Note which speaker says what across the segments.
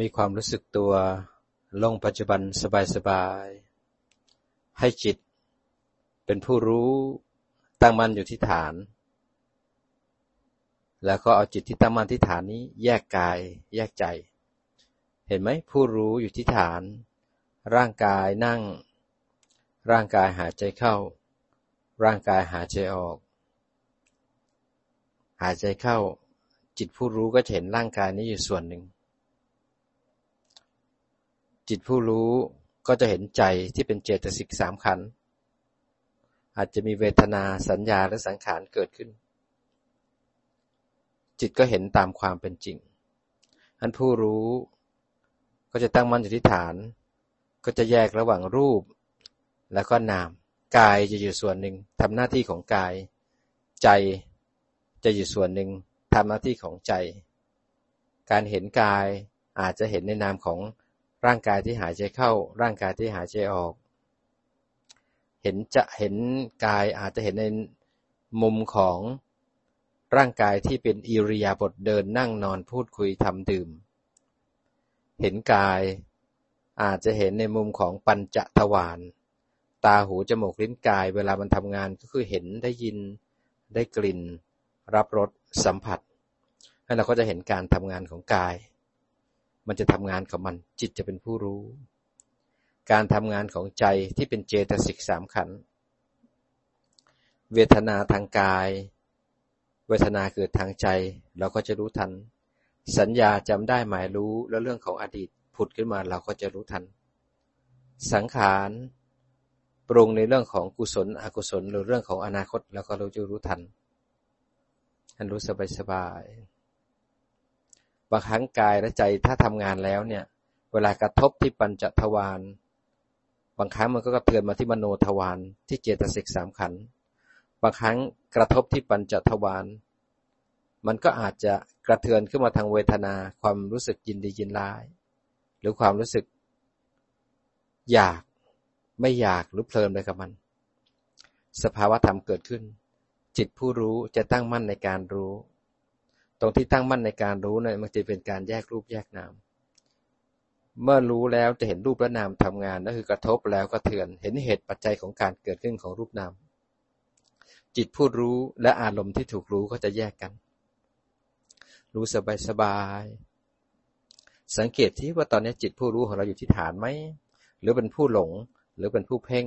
Speaker 1: มีความรู้สึกตัว ลงปัจจุบันสบายๆ ให้จิตเป็นผู้รู้ตั้งมั่นอยู่ที่ฐาน แล้วก็เอาจิตที่ตั้งมั่นที่ฐานนี้แยกกาย แยกใจ เห็นไหมผู้รู้อยู่ที่ฐาน ร่างกายนั่ง ร่างกายหายใจเข้า ร่างกายหายใจออก หายใจเข้า จิตผู้รู้ก็จะเห็นร่างกายนี้อยู่ส่วนหนึ่ง จิตผู้รู้ก็จะเห็นใจที่เป็นเจตสิกสามขันอาจจะมีเวทนาสัญญาและสังขารเกิดขึ้น จิตก็เห็นตามความเป็นจริงอันผู้รู้ก็จะตั้งมั่นอยู่ที่ฐาน ก็จะแยกระหว่างรูป แล้วก็นาม กายจะอยู่ส่วนหนึ่งทำหน้าที่ของกาย ใจจะอยู่ส่วนหนึ่งทำหน้าที่ของใจ การเห็นกายอาจจะเห็นในนามของ ร่างกายที่หายใจเข้า ร่างกายที่หายใจออก เห็นจะเห็นกายอาจจะเห็นในมุมของร่างกายที่เป็นอิริยาบถเดินนั่งนอนพูดคุยทำดื่ม เห็นกายอาจจะเห็นในมุมของปัญจทวารตาหูจมูกลิ้นกาย เวลามันทำงานก็คือเห็นได้ยินได้กลิ่น รับรสสัมผัสแล้วเราก็จะเห็นการทำงานของกาย มันจะทำงานของมัน จิตจะเป็นผู้รู้ การทำงานของใจที่เป็นเจตสิกสามขันเวทนาทางกาย เวทนาเกิดทางใจ เราก็จะรู้ทัน สัญญาจำได้หมายรู้แล้วเรื่องของอดีตผุดขึ้นมาเราก็จะรู้ทัน สังขารปรุงในเรื่องของกุศล อกุศล หรือเรื่องของอนาคตเราก็เราจะรู้ทันอันรู้สบายสบาย บางครั้งกายและใจถ้าทำงานแล้วเนี่ย เวลากระทบที่ปัญจทวารบางครั้งมันก็กระเทือนมาที่มโนทวารที่เจตสิกสามขันบางครั้งกระทบที่ปัญจทวารมันก็อาจจะกระเทือนขึ้นมาทางเวทนา ความรู้สึกยินดียินร้าย หรือความรู้สึก อยากไม่อยากหรือเพลินไปกับมัน สภาวะธรรมเกิดขึ้น จิตผู้รู้จะตั้งมั่นในการรู้ ตรงที่ตั้งมั่นในการรู้เนี่ยมันจะเป็นการแยกรูปแยกนาม เมื่อรู้แล้วจะเห็นรูปและนามทำงานนั่นคือกระทบแล้วก็เถือน เห็นเหตุปัจจัยของการเกิดขึ้นของรูปนาม จิตพูดรู้และอารมณ์ที่ถูกรู้ก็จะแยกกัน รู้สบายสบายสังเกตที่ว่าตอนนี้จิตผู้รู้ของเราอยู่ที่ฐานไหม หรือเป็นผู้หลง หรือเป็นผู้เพ่ง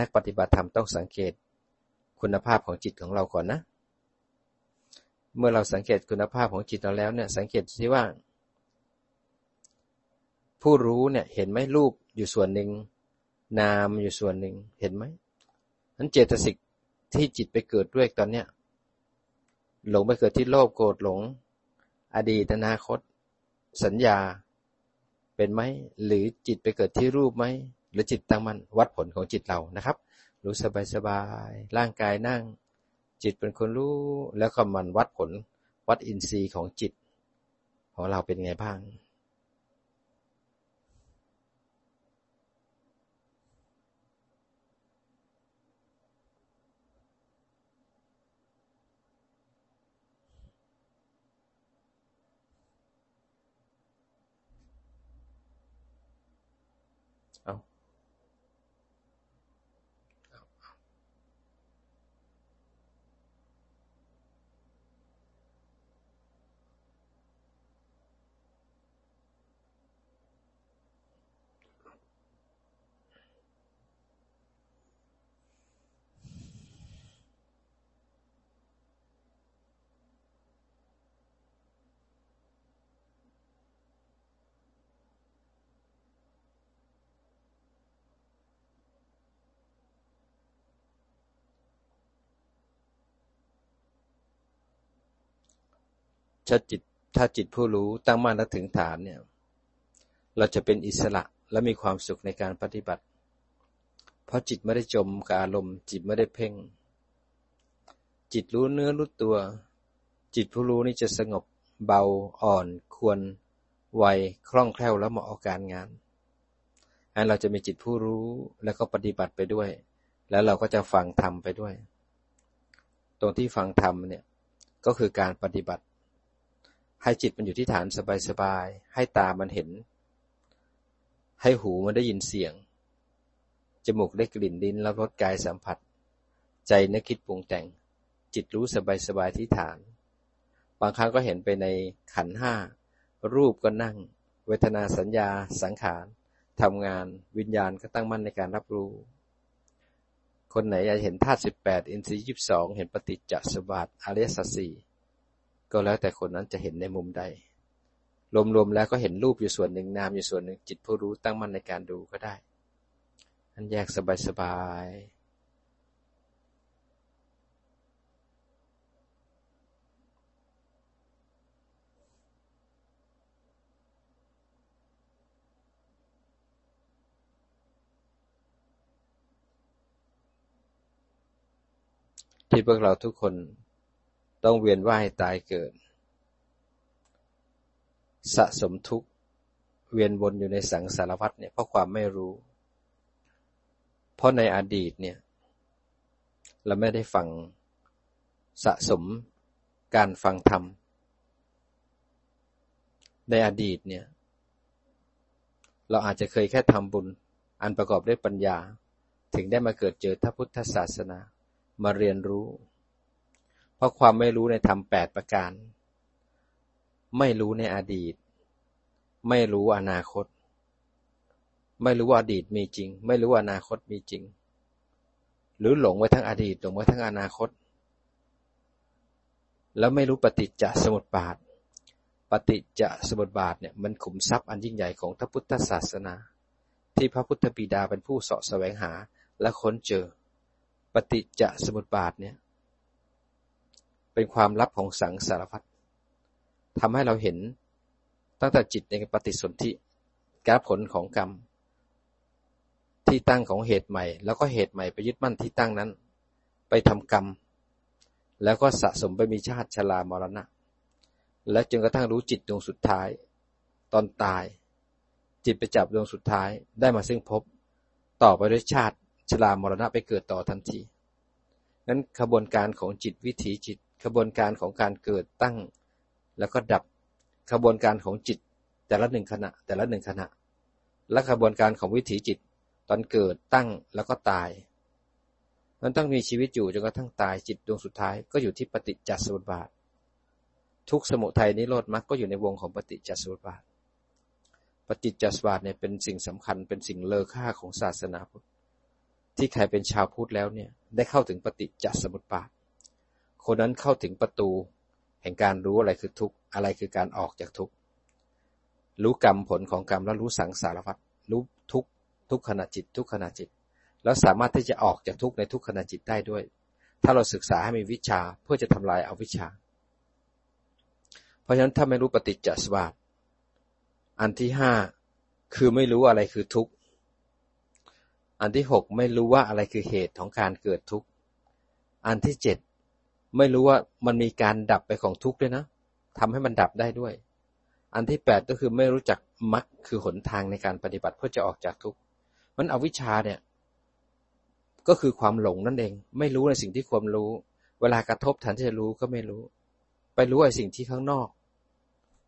Speaker 1: นักปฏิบัติธรรมต้องสังเกตคุณภาพของจิตของเราก่อนนะ เมื่อเราสังเกตคุณภาพของจิตเราแล้วเนี่ย สังเกตสิว่า ผู้รู้เนี่ย เห็นไหมรูปอยู่ส่วนหนึ่ง นามอยู่ส่วนหนึ่ง เห็นไหมนั้นเจตสิกที่จิตไปเกิดด้วยตอนเนี้ยหลงไปเกิดที่โลภโกรธหลง อดีตอนาคต สัญญาเป็นไหมหรือจิตไปเกิดที่รูปไหมหรือจิตตั้งมันวัดผลของจิตเรานะครับ รู้สบายสบายร่างกายนั่ง จิตเป็นคนรู้แล้วก็มันวัดผล วัดอินทรีย์ของจิต ของเราเป็นไงบ้าง ถ้าจิตถ้าจิตผู้รู้ตั้งมั่นและถึงฐานเนี่ย เราจะเป็นอิสระและมีความสุขในการปฏิบัติ เพราะจิตไม่ได้จมกับอารมณ์ จิตไม่ได้เพ่ง จิตรู้เนื้อรู้ตัว จิตผู้รู้นี่จะสงบเบาอ่อน ควรไวคล่องแคล่วและเหมาะกับการงานอันเราจะมีจิตผู้รู้แล้วก็ปฏิบัติไปด้วย แล้วเราก็จะฟังธรรมไปด้วย ตรงที่ฟังธรรมเนี่ยก็คือการปฏิบัติ ให้จิตมันอยู่ที่ฐานสบายๆ ให้ตามันเห็น ให้หูมันได้ยินเสียง จมูกได้กลิ่นลิ้นแล้วรสกายสัมผัส ใจนึกคิดปรุงแต่ง จิตรู้สบายๆที่ฐาน บางครั้งก็เห็นไปในขันห้า รูปก็นั่ง เวทนาสัญญา สังขารทำงาน วิญญาณก็ตั้งมั่นในการรับรู้ คนไหนอยากเห็นธาตุสิบแปดอินทรีย์ยี่สิบสองเห็นปฏิจจสมบัติอริยสัจสี่ ก็แล้วแต่คนนั้นจะเห็นในมุมใด รวมๆแล้วก็เห็นรูปอยู่ส่วนหนึ่งนามอยู่ส่วนหนึ่งจิตผู้รู้ตั้งมั่นในการดูก็ได้อันแยกสบายๆที่พวกเราทุกคน ต้องเวียนว่ายตายเกิด สะสมทุกข์เวียนวนอยู่ในสังสารวัฏเนี่ยเพราะความไม่รู้ เพราะในอดีตเนี่ย เราไม่ได้ฟังสะสมการฟังธรรม ในอดีตเนี่ย เราอาจจะเคยแค่ทำบุญ อันประกอบด้วยปัญญา ถึงได้มาเกิดเจอทพุทธศาสนา มาเรียนรู้ เพราะความไม่รู้ในธรรมแปดประการ ไม่รู้ในอดีต ไม่รู้อนาคต ไม่รู้ว่าอดีตมีจริง ไม่รู้ว่าอนาคตมีจริง หรือหลงไว้ทั้งอดีตหลงไว้ทั้งอนาคต แล้วไม่รู้ปฏิจจสมุปบาท ปฏิจจสมุปบาทเนี่ยมันขุมทรัพย์อันยิ่งใหญ่ของพระพุทธศาสนา ที่พระพุทธบิดาเป็นผู้เสาะแสวงหาและค้นเจอ ปฏิจจสมุปบาทเนี่ย เป็นความลับของสังสารพัดทำให้เราเห็นตั้งแต่จิตในปฏิสนธิกาผลของกรรม ที่ตั้งของเหตุใหม่ แล้วก็เหตุใหม่ไปยึดมั่นที่ตั้งนั้น ไปทำกรรม แล้วก็สะสมไปมีชาติชรามรณะ และจนกระทั่งรู้จิตดวงสุดท้าย ตอนตาย จิตไปจับดวงสุดท้ายได้มาซึ่งพบ ต่อไปด้วยชาติชรามรณะไปเกิดต่อทันทีนั้นขบวนการของจิตวิถีจิต ขบวนการของการเกิดตั้ง แล้วก็ดับขบวนการของจิต แต่ละหนึ่งขณะ แต่ละหนึ่งขณะ และขบวนการของวิถีจิต ตอนเกิดตั้งแล้วก็ตาย มันต้องมีชีวิตอยู่จนกระทั่งตายจิตดวงสุดท้ายก็อยู่ที่ปฏิจจสมุปบาท ทุกสมุทัยนิโรธมรรคก็อยู่ในวงของปฏิจจสมุปบาทปฏิจจสมุปบาทเนี่ยเป็นสิ่งสำคัญเป็นสิ่งเลอค่าของศาสนาพุทธที่ใครเป็นชาวพุทธแล้วเนี่ยได้เข้าถึงปฏิจจสมุปบาท คนนั้นเข้าถึงประตู แห่งการรู้อะไรคือทุกข์อะไรคือการออกจากทุกข์รู้กรรมผลของกรรมแล้วรู้สังสารวัฏรู้ทุกทุกขณะจิต ทุกขณะจิต แล้วสามารถที่จะออกจากทุกข์ในทุกขณะจิตได้ด้วย ถ้าเราศึกษาให้มีวิชาเพื่อจะทำลายอาวิชชา เพราะฉะนั้นถ้าไม่รู้ปฏิจจสมุปบาทอันที่ห้าคือไม่รู้อะไรคือทุกข์อันที่หกไม่รู้ว่าอะไรคือเหตุของการเกิดทุกข์อันที่เจ็ด ไม่รู้ว่ามันมีการดับไปของทุกข์ด้วยนะทำให้มันดับได้ด้วย อันที่แปดก็คือไม่รู้จักมรรคคือหนทางในการปฏิบัติเพื่อจะออกจากทุกข์มันอวิชชาเนี่ย ก็คือความหลงนั่นเอง ไม่รู้ในสิ่งที่ควรรู้ เวลากระทบทันที่จะรู้ก็ไม่รู้ ไปรู้ไอ้สิ่งที่ข้างนอก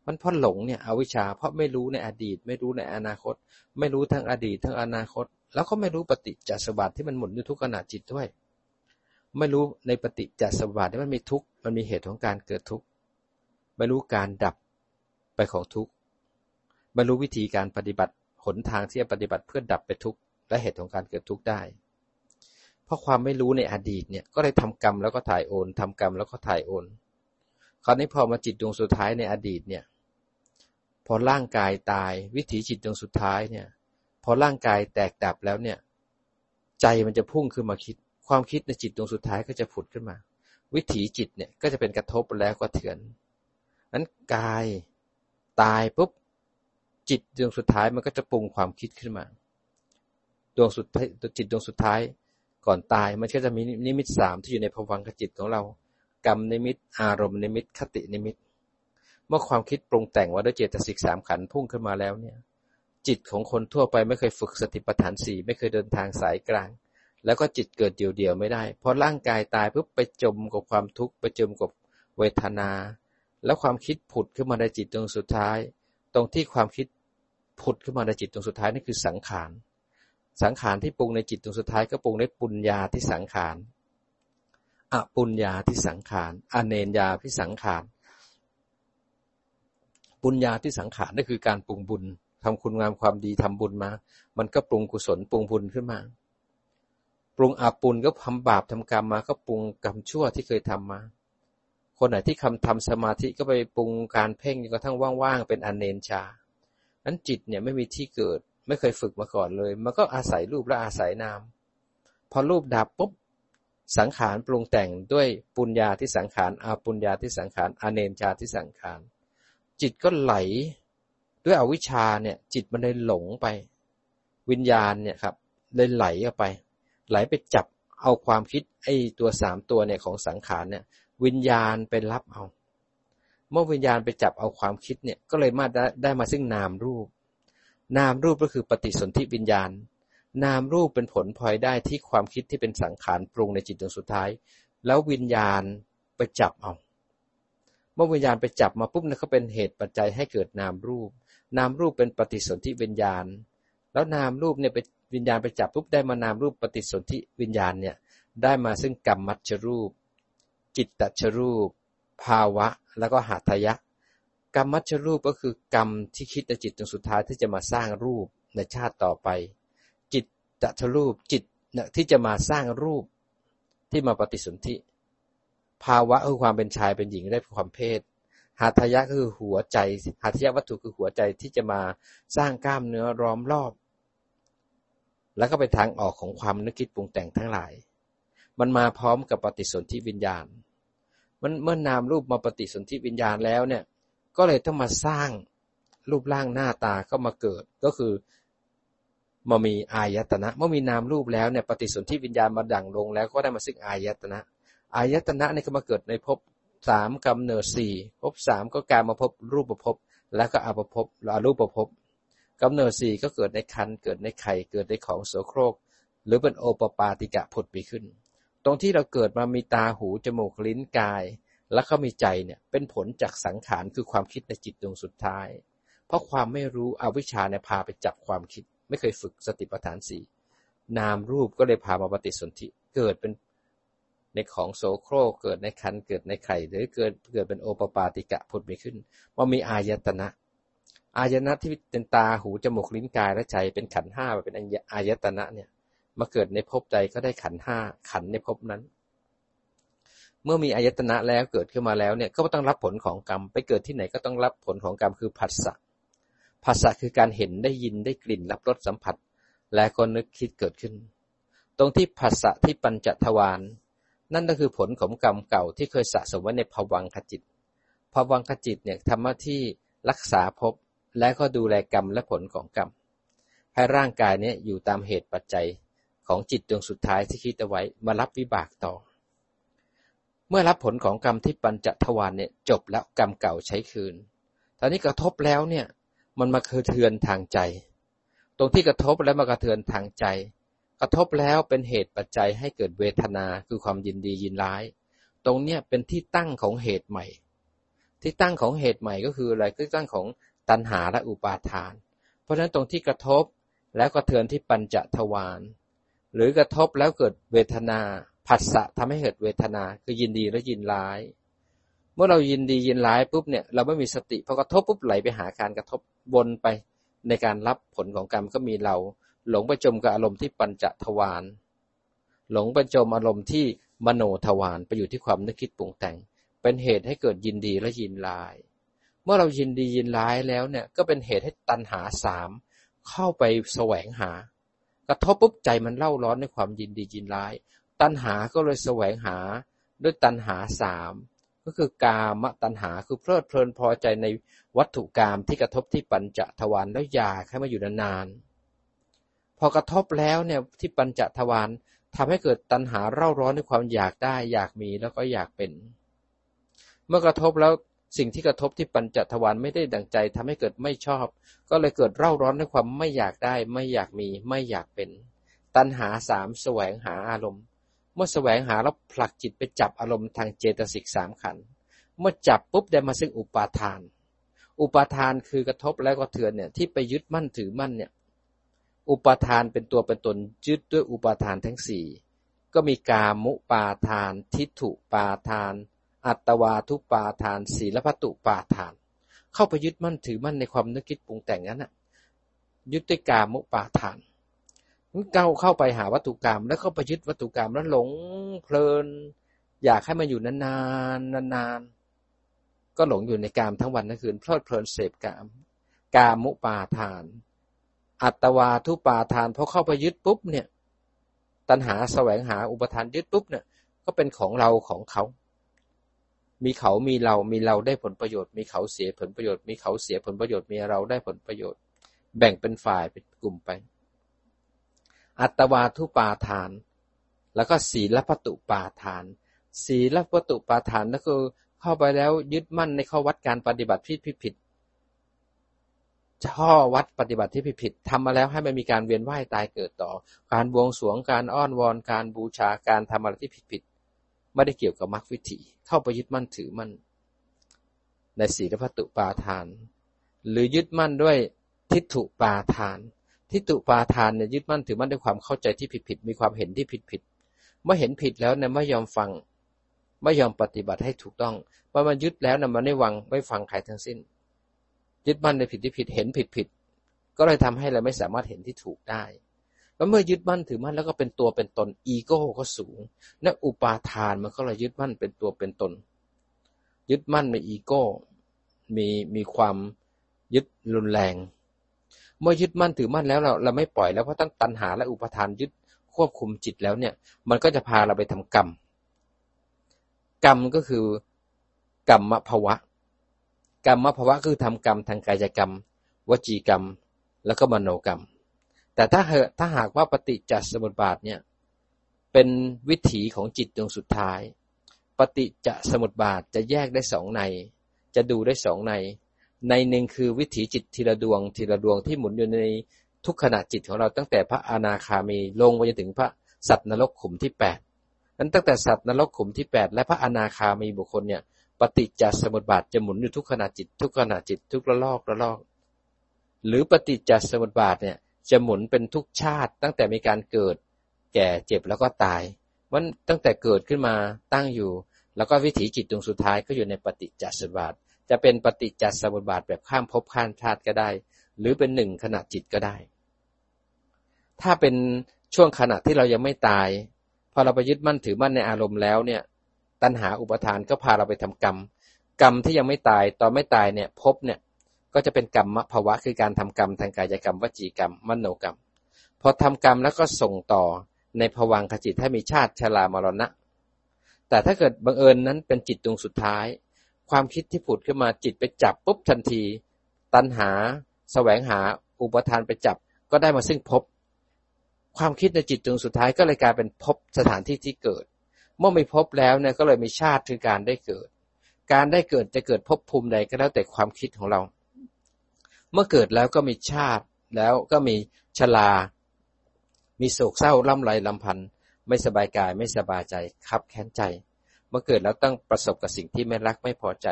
Speaker 1: มันเพราะหลงเนี่ย อวิชชา เพราะไม่รู้ในอดีต ไม่รู้ในอนาคต ไม่รู้ทั้งอดีตทั้งอนาคต แล้วก็ไม่รู้ปฏิจจสมบัติที่มันหมุนอยู่ทุกขณะจิตด้วย ไม่รู้ในปฏิจจสมบาทที่มันมีทุกข์มันมีเหตุของการเกิดทุกข์ไม่รู้การดับไปของทุกข์ไม่รู้วิธีการปฏิบัติหนทางที่จะปฏิบัติเพื่อดับไปทุกข์และเหตุของการเกิดทุกข์ได้ เพราะความไม่รู้ในอดีตเนี่ยก็เลยทำกรรมแล้วก็ถ่ายโอนทำกรรมแล้วก็ถ่ายโอน คราวนี้พอมาจิตดวงสุดท้ายในอดีตเนี่ยพอร่างกายตายวิถีจิตดวงสุดท้ายเนี่ย พอร่างกายแตกดับแล้วเนี่ย ใจมันจะพุ่งขึ้นมาคิด ความคิดในจิตดวงสุดท้ายก็จะผุดขึ้นมา วิถีจิตเนี่ยก็จะเป็นกระทบแล้วก็เถือนนั้นกายตายปุ๊บจิตดวงสุดท้ายมันก็จะปรุงความคิดขึ้นมาดวงสุดจิตดวงสุดท้าย ก่อนตายมันก็จะมีนิมิตสามที่อยู่ในภวังคจิตของเรา กรรมนิมิต อารมณ์นิมิตคตินิมิต เมื่อความคิดปรุงแต่งว่าด้วยเจตสิกสามขันธ์พุ่งขึ้นมาแล้วเนี่ย จิตของคนทั่วไปไม่เคยฝึกสติปัฏฐานสี่ไม่เคยเดินทางสายกลาง แล้วก็จิตเกิดเดี่ยวๆไม่ได้พอร่างกายตายปุ๊บไปจมกับความทุกข์ไปจมกับเวทนา แล้วความคิดผุดขึ้นมาในจิตตรงสุดท้าย ตรงที่ความคิดผุดขึ้นมาในจิตตรงสุดท้ายนี่คือสังขาร สังขารที่ปรุงในจิตตรงสุดท้ายก็ปรุงในปุญญาที่สังขารอปุญญาที่สังขาร อเนญญาที่สังขาร ปุญญาที่สังขารนั่นคือการปรุงบุญทำคุณงามความดีทำบุญมา มันก็ปรุงกุศลปรุงบุญขึ้นมา ปรุงอาปุญก็ทำบาปทำกรรมมาก็ปรุงกรรมชั่วที่เคยทำมา คนไหนที่คำทำสมาธิก็ไปปรุงการเพ่งจนกระทั่งว่างๆเป็นอนเนนชา นั้นจิตเนี่ยไม่มีที่เกิดไม่เคยฝึกมาก่อนเลย มันก็อาศัยรูปและอาศัยนาม พอรูปดับปุ๊บสังขารปรุงแต่งด้วยปุญญาที่สังขารอาปุญญาที่สังขารอเนนชาที่สังขารจิตก็ไหลด้วยอวิชชาเนี่ยจิตมันเลยหลงไป วิญญาณเนี่ยครับเลยไหลออกไป ไหลไปจับเอาความคิดไอ้ตัวสามตัวเนี่ยของสังขารเนี่ย วิญญาณไปรับเอา เมื่อวิญญาณไปจับเอาความคิดเนี่ยก็เลยมาได้ได้มาซึ่งนามรูป นามรูปก็คือปฏิสนธิวิญญาณ นามรูปเป็นผลพลอยได้ที่ความคิดที่เป็นสังขารปรุงในจิตดวงสุดท้าย แล้ววิญญาณไปจับเอาเมื่อวิญญาณไปจับมาปุ๊บเนี่ยก็เป็นเหตุปัจจัยให้เกิดนามรูป นามรูปเป็นปฏิสนธิวิญญาณ แล้วนามรูปเนี่ยไป วิญญาณไปจับปุ๊บได้มานามรูปปฏิสนธิวิญญาณเนี่ยได้มาซึ่งกรรมมัชรูปจิตตชรูป ภาวะ แล้วก็หาทยะ กรรมมัชรูปก็คือกรรมที่คิดจิตจนสุดท้ายที่จะมาสร้างรูปในชาติต่อไปจิตตชรูปจิตที่จะมาสร้างรูปที่มาปฏิสนธิ ภาวะคือความเป็นชายเป็นหญิงได้ความเพศหาทยะก็คือหัวใจหาทยะวัตถุคือหัวใจที่จะมาสร้างกล้ามเนื้อร้อมรอบ แล้วก็ไปทางออกของความนึกคิดปรุงแต่งทั้งหลาย มันมาพร้อมกับปฏิสนธิวิญญาณ มันเมื่อนามรูปมาปฏิสนธิวิญญาณแล้วเนี่ย ก็เลยต้องมาสร้างรูปร่างหน้าตาก็มาเกิด ก็คือมามีอายตนะ เมื่อมีนามรูปแล้วเนี่ยปฏิสนธิวิญญาณมาดั่งลงแล้วก็ได้มาซึ่งอายตนะ อายตนะนี่ก็มาเกิดในภพสามกำเนิดสี่ภพสามก็การมาพบรูปประพบแล้วก็อภพหรือรูปประพบ กำเนิดสี่ก็เกิดในคันเกิดในไข่เกิดในของโสโครก หรือเป็นโอปปาติกะผุดไปขึ้น ตรงที่เราเกิดมามีตาหู จมูกลิ้นกาย แล้วก็มีใจเนี่ยเป็นผลจากสังขารคือความคิดในจิตดวงสุดท้าย เพราะความไม่รู้อวิชชาเนี่ยพาไปจับความคิด ไม่เคยฝึกสติปัฏฐานสี่นามรูปก็เลยพามาปฏิสนธิเกิดเป็นในของโสโครเกิดในคันเกิดในไข่หรือเกิดเกิดเป็นโอปปาติกะผุดมีขึ้นว่ามีอายตนะ อายตนะที่เป็นตาหูจมูกลิ้นกายและใจเป็นขันห้าเป็นอายตนะเนี่ยมาเกิดในภพใดก็ได้ขันห้าขันในภพนั้น เมื่อมีอายตนะแล้วเกิดขึ้นมาแล้วเนี่ยก็ต้องรับผลของกรรม ไปเกิดที่ไหนก็ต้องรับผลของกรรมคือผัสสะผัสสะคือการเห็นได้ยินได้กลิ่นรับรสสัมผัส และก็นึกคิดเกิดขึ้น ตรงที่ผัสสะที่ปัญจทวารนั่นก็คือผลของกรรมเก่าที่เคยสะสมไว้ในภวังคจิตภวังคจิตเนี่ยทำหน้าที่รักษาภพ และก็ดูแลกรรมและผลของกรรม ให้ร่างกายนี้อยู่ตามเหตุปัจจัยของจิตดวงสุดท้ายที่คิดเอาไว้มารับวิบากต่อ เมื่อรับผลของกรรมที่ปัญจทวารเนี่ยจบแล้วกรรมเก่าใช้คืนตอนนี้กระทบแล้วเนี่ยมันมาคือเทือนทางใจ ตรงที่กระทบแล้วมากระเทือนทางใจ กระทบแล้วเป็นเหตุปัจจัยให้เกิดเวทนาคือความยินดียินร้าย ตรงเนี้ยเป็นที่ตั้งของเหตุใหม่ ที่ตั้งของเหตุใหม่ก็คืออะไรก็ตั้งของ ตัณหาและอุปาทาน เพราะฉะนั้นตรงที่กระทบแล้วก็เทือนที่ปัญจทวารหรือกระทบแล้วเกิดเวทนาผัสสะทำให้เกิดเวทนาคือยินดีและยินร้าย เมื่อเรายินดียินร้ายปุ๊บเนี่ยเราไม่มีสติพอกระทบปุ๊บไหลไปหาการกระทบวนไปในการรับผลของกรรมก็มีเรา หลงไปจมกับอารมณ์ที่ปัญจทวารหลงไปจมอารมณ์ที่มโนทวารไปอยู่ที่ความนึกคิดปรุงแต่ง เป็นเหตุให้เกิดยินดีและยินร้าย เมื่อเรายินดียินร้ายแล้วเนี่ย ก็เป็นเหตุให้ตัณหาสามเข้าไปแสวงหา กระทบปุ๊บใจมันเล่าร้อนในความยินดียินร้าย ตัณหาก็เลยแสวงหาด้วยตัณหาสามก็คือกามตัณหาคือเพลิดเพลินพอใจในวัตถุกรรมที่กระทบที่ปัญจทวารแล้วอยากให้มาอยู่นานๆพอกระทบแล้วเนี่ยที่ปัญจทวารทำให้เกิดตัณหาเร่าร้อนในความอยากได้ อยากมีแล้วก็อยากเป็น เมื่อกระทบแล้ว สิ่งที่กระทบที่ปัญจทวารไม่ได้ดังใจทำให้เกิดไม่ชอบ ก็เลยเกิดเร่าร้อนในความไม่อยากได้ ไม่อยากมี ไม่อยากเป็น ตัณหาสามแสวงหาอารมณ์ เมื่อแสวงหาแล้วผลักจิตไปจับอารมณ์ทางเจตสิกสามขัน เมื่อจับปุ๊บได้มาซึ่งอุปาทาน อุปาทานคือกระทบแล้วก็เถือนเนี่ยที่ไปยึดมั่นถือมั่นเนี่ย อุปาทานเป็นตัวเป็นตนยึดด้วยอุปาทานทั้งสี่ ก็มีกามุปาทาน ทิฏฐุปาทาน อัตวาทุปาทาน ศีลพัตุปาทาน เข้าไปยึดมั่นถือมั่นในความนึกคิดปรุงแต่งนั้นน่ะยึดด้วยกามุปาทานเก้าเข้าไปหาวัตถุกรรม แล้วเข้าไปยึดวัตถุกรรมแล้วหลงเพลิน อยากให้มันอยู่นานๆนานๆก็หลงอยู่ในกามทั้งวันทั้งคืนเพลิดเพลินเสพกามกามุปาทาน อัตวาทุปาทานพอเข้าไปยึดปุ๊บเนี่ย ตัณหาแสวงหาอุปทานยึดปุ๊บเนี่ย ก็เป็นของเราของเขา มีเขามีเรา มีเราได้ผลประโยชน์ มีเขาเสียผลประโยชน์ มีเขาเสียผลประโยชน์ มีเราได้ผลประโยชน์ แบ่งเป็นฝ่ายเป็นกลุ่มไป อัตวาทุปาทาน แล้วก็ศีลพัตุปาทาน ศีลพัตุปาทานนั่นคือเข้าไปแล้วยึดมั่นในข้อวัดการปฏิบัติผิดผิดช่อวัดปฏิบัติที่ผิดทำมาแล้วให้มันมีการเวียนว่ายตายเกิดต่อ การบวงสวงการอ้อนวอนการบูชาการทำอะไรที่ผิดๆ ไม่ได้เกี่ยวกับมรรควิถี เข้าไปยึดมั่นถือมั่น ในศีลพัตุปาทาน หรือยึดมั่นด้วยทิฏฐุปาทาน ทิฏฐุปาทานเนี่ยยึดมั่นถือมั่นด้วยความเข้าใจที่ผิดๆมีความเห็นที่ผิดๆเมื่อเห็นผิดแล้วเนี่ยไม่ยอมฟัง ไม่ยอมปฏิบัติให้ถูกต้องพอมันยึดแล้วเนี่ยมันไม่วังไม่ฟังใครทั้งสิ้น ยึดมั่นในผิดที่ผิดเห็นผิดผิดก็เลยทำให้เราไม่สามารถเห็นที่ถูกได้ แล้วเมื่อยึดมั่นถือมั่นแล้วก็เป็นตัวเป็นตนอีโก้ก็สูงและอุปาทานมันก็เลยยึดมั่นเป็นตัวเป็นตน ยึดมั่นในอีโก้ มีมีความยึดรุนแรง เมื่อยึดมั่นถือมั่นแล้วเราเราไม่ปล่อยแล้วเพราะตั้งตัณหาและอุปทานยึดควบคุมจิตแล้วเนี่ย มันก็จะพาเราไปทำกรรม กรรมก็คือกรรมภวะ กรรมภาวะคือทำกรรมทางกายกรรม วจีกรรม แล้วก็มโนกรรม แต่ถ้าถ้าหากว่าปฏิจจสมุปบาทเนี่ยเป็นวิถีของจิตดวงสุดท้าย ปฏิจจสมุปบาทจะแยกได้สองใน จะดูได้สองใน ในหนึ่งคือวิถีจิตทีละดวงทีละดวงที่หมุนอยู่ในทุกขณะจิตของเราตั้งแต่พระอนาคามีลงไปจนถึงพระสัตว์นรกขุมที่แปดนั้นตั้งแต่สัตว์นรกขุมที่แปดและพระอนาคามีบุคคลเนี่ยปฏิจจสมุปบาทจะหมุนอยู่ทุกขณะจิต ทุกขณะจิตทุกระลอกระลอก หรือปฏิจจสมุปบาทเนี่ย จะหมุนเป็นทุกชาติ ตั้งแต่มีการเกิด แก่เจ็บแล้วก็ตายมันตั้งแต่เกิดขึ้นมาตั้งอยู่ แล้วก็วิถีจิตดวงสุดท้ายก็อยู่ในปฏิจจสมุปบาทจะเป็นปฏิจจสมุปบาทแบบข้ามภพข้ามชาติก็ได้ หรือเป็นหนึ่งขณะจิตก็ได้ ถ้าเป็นช่วงขณะที่เรายังไม่ตาย พอเราไปยึดมั่นถือมั่นในอารมณ์แล้วเนี่ย ตัณหาอุปทานก็พาเราไปทำกรรม กรรมที่ยังไม่ตาย ตอนไม่ตายเนี่ยพบเนี่ย ก็จะเป็นกรรมภาวะคือการทำกรรมทางกายกรรมวจีกรรม มโนกรรม พอทำกรรมแล้วก็ส่งต่อในภวังขจิตให้มีชาติชรามรณะ แต่ถ้าเกิดบังเอิญนั้นเป็นจิตดวงสุดท้าย ความคิดที่ผุดขึ้นมาจิตไปจับปุ๊บทันที ตัณหาแสวงหาอุปทานไปจับก็ได้มาซึ่งพบ ความคิดในจิตดวงสุดท้ายก็เลยกลายเป็นพบสถานที่ที่เกิด เมื่อม่พบแล้วเนี่ยก็เลยมีชาติคือการได้เกิด การได้เกิดจะเกิดพบภูมิใดก็แล้วแต่ความคิดของเรา เมื่อเกิดแล้วก็มีชาติแล้วก็มีชลา มีโศกเศร้าล่ำไรลำพันธ์ไม่สบายกายไม่สบายใจคับแค้นใจ เมื่อเกิดแล้วต้องประสบกับสิ่งที่ไม่รักไม่พอใจ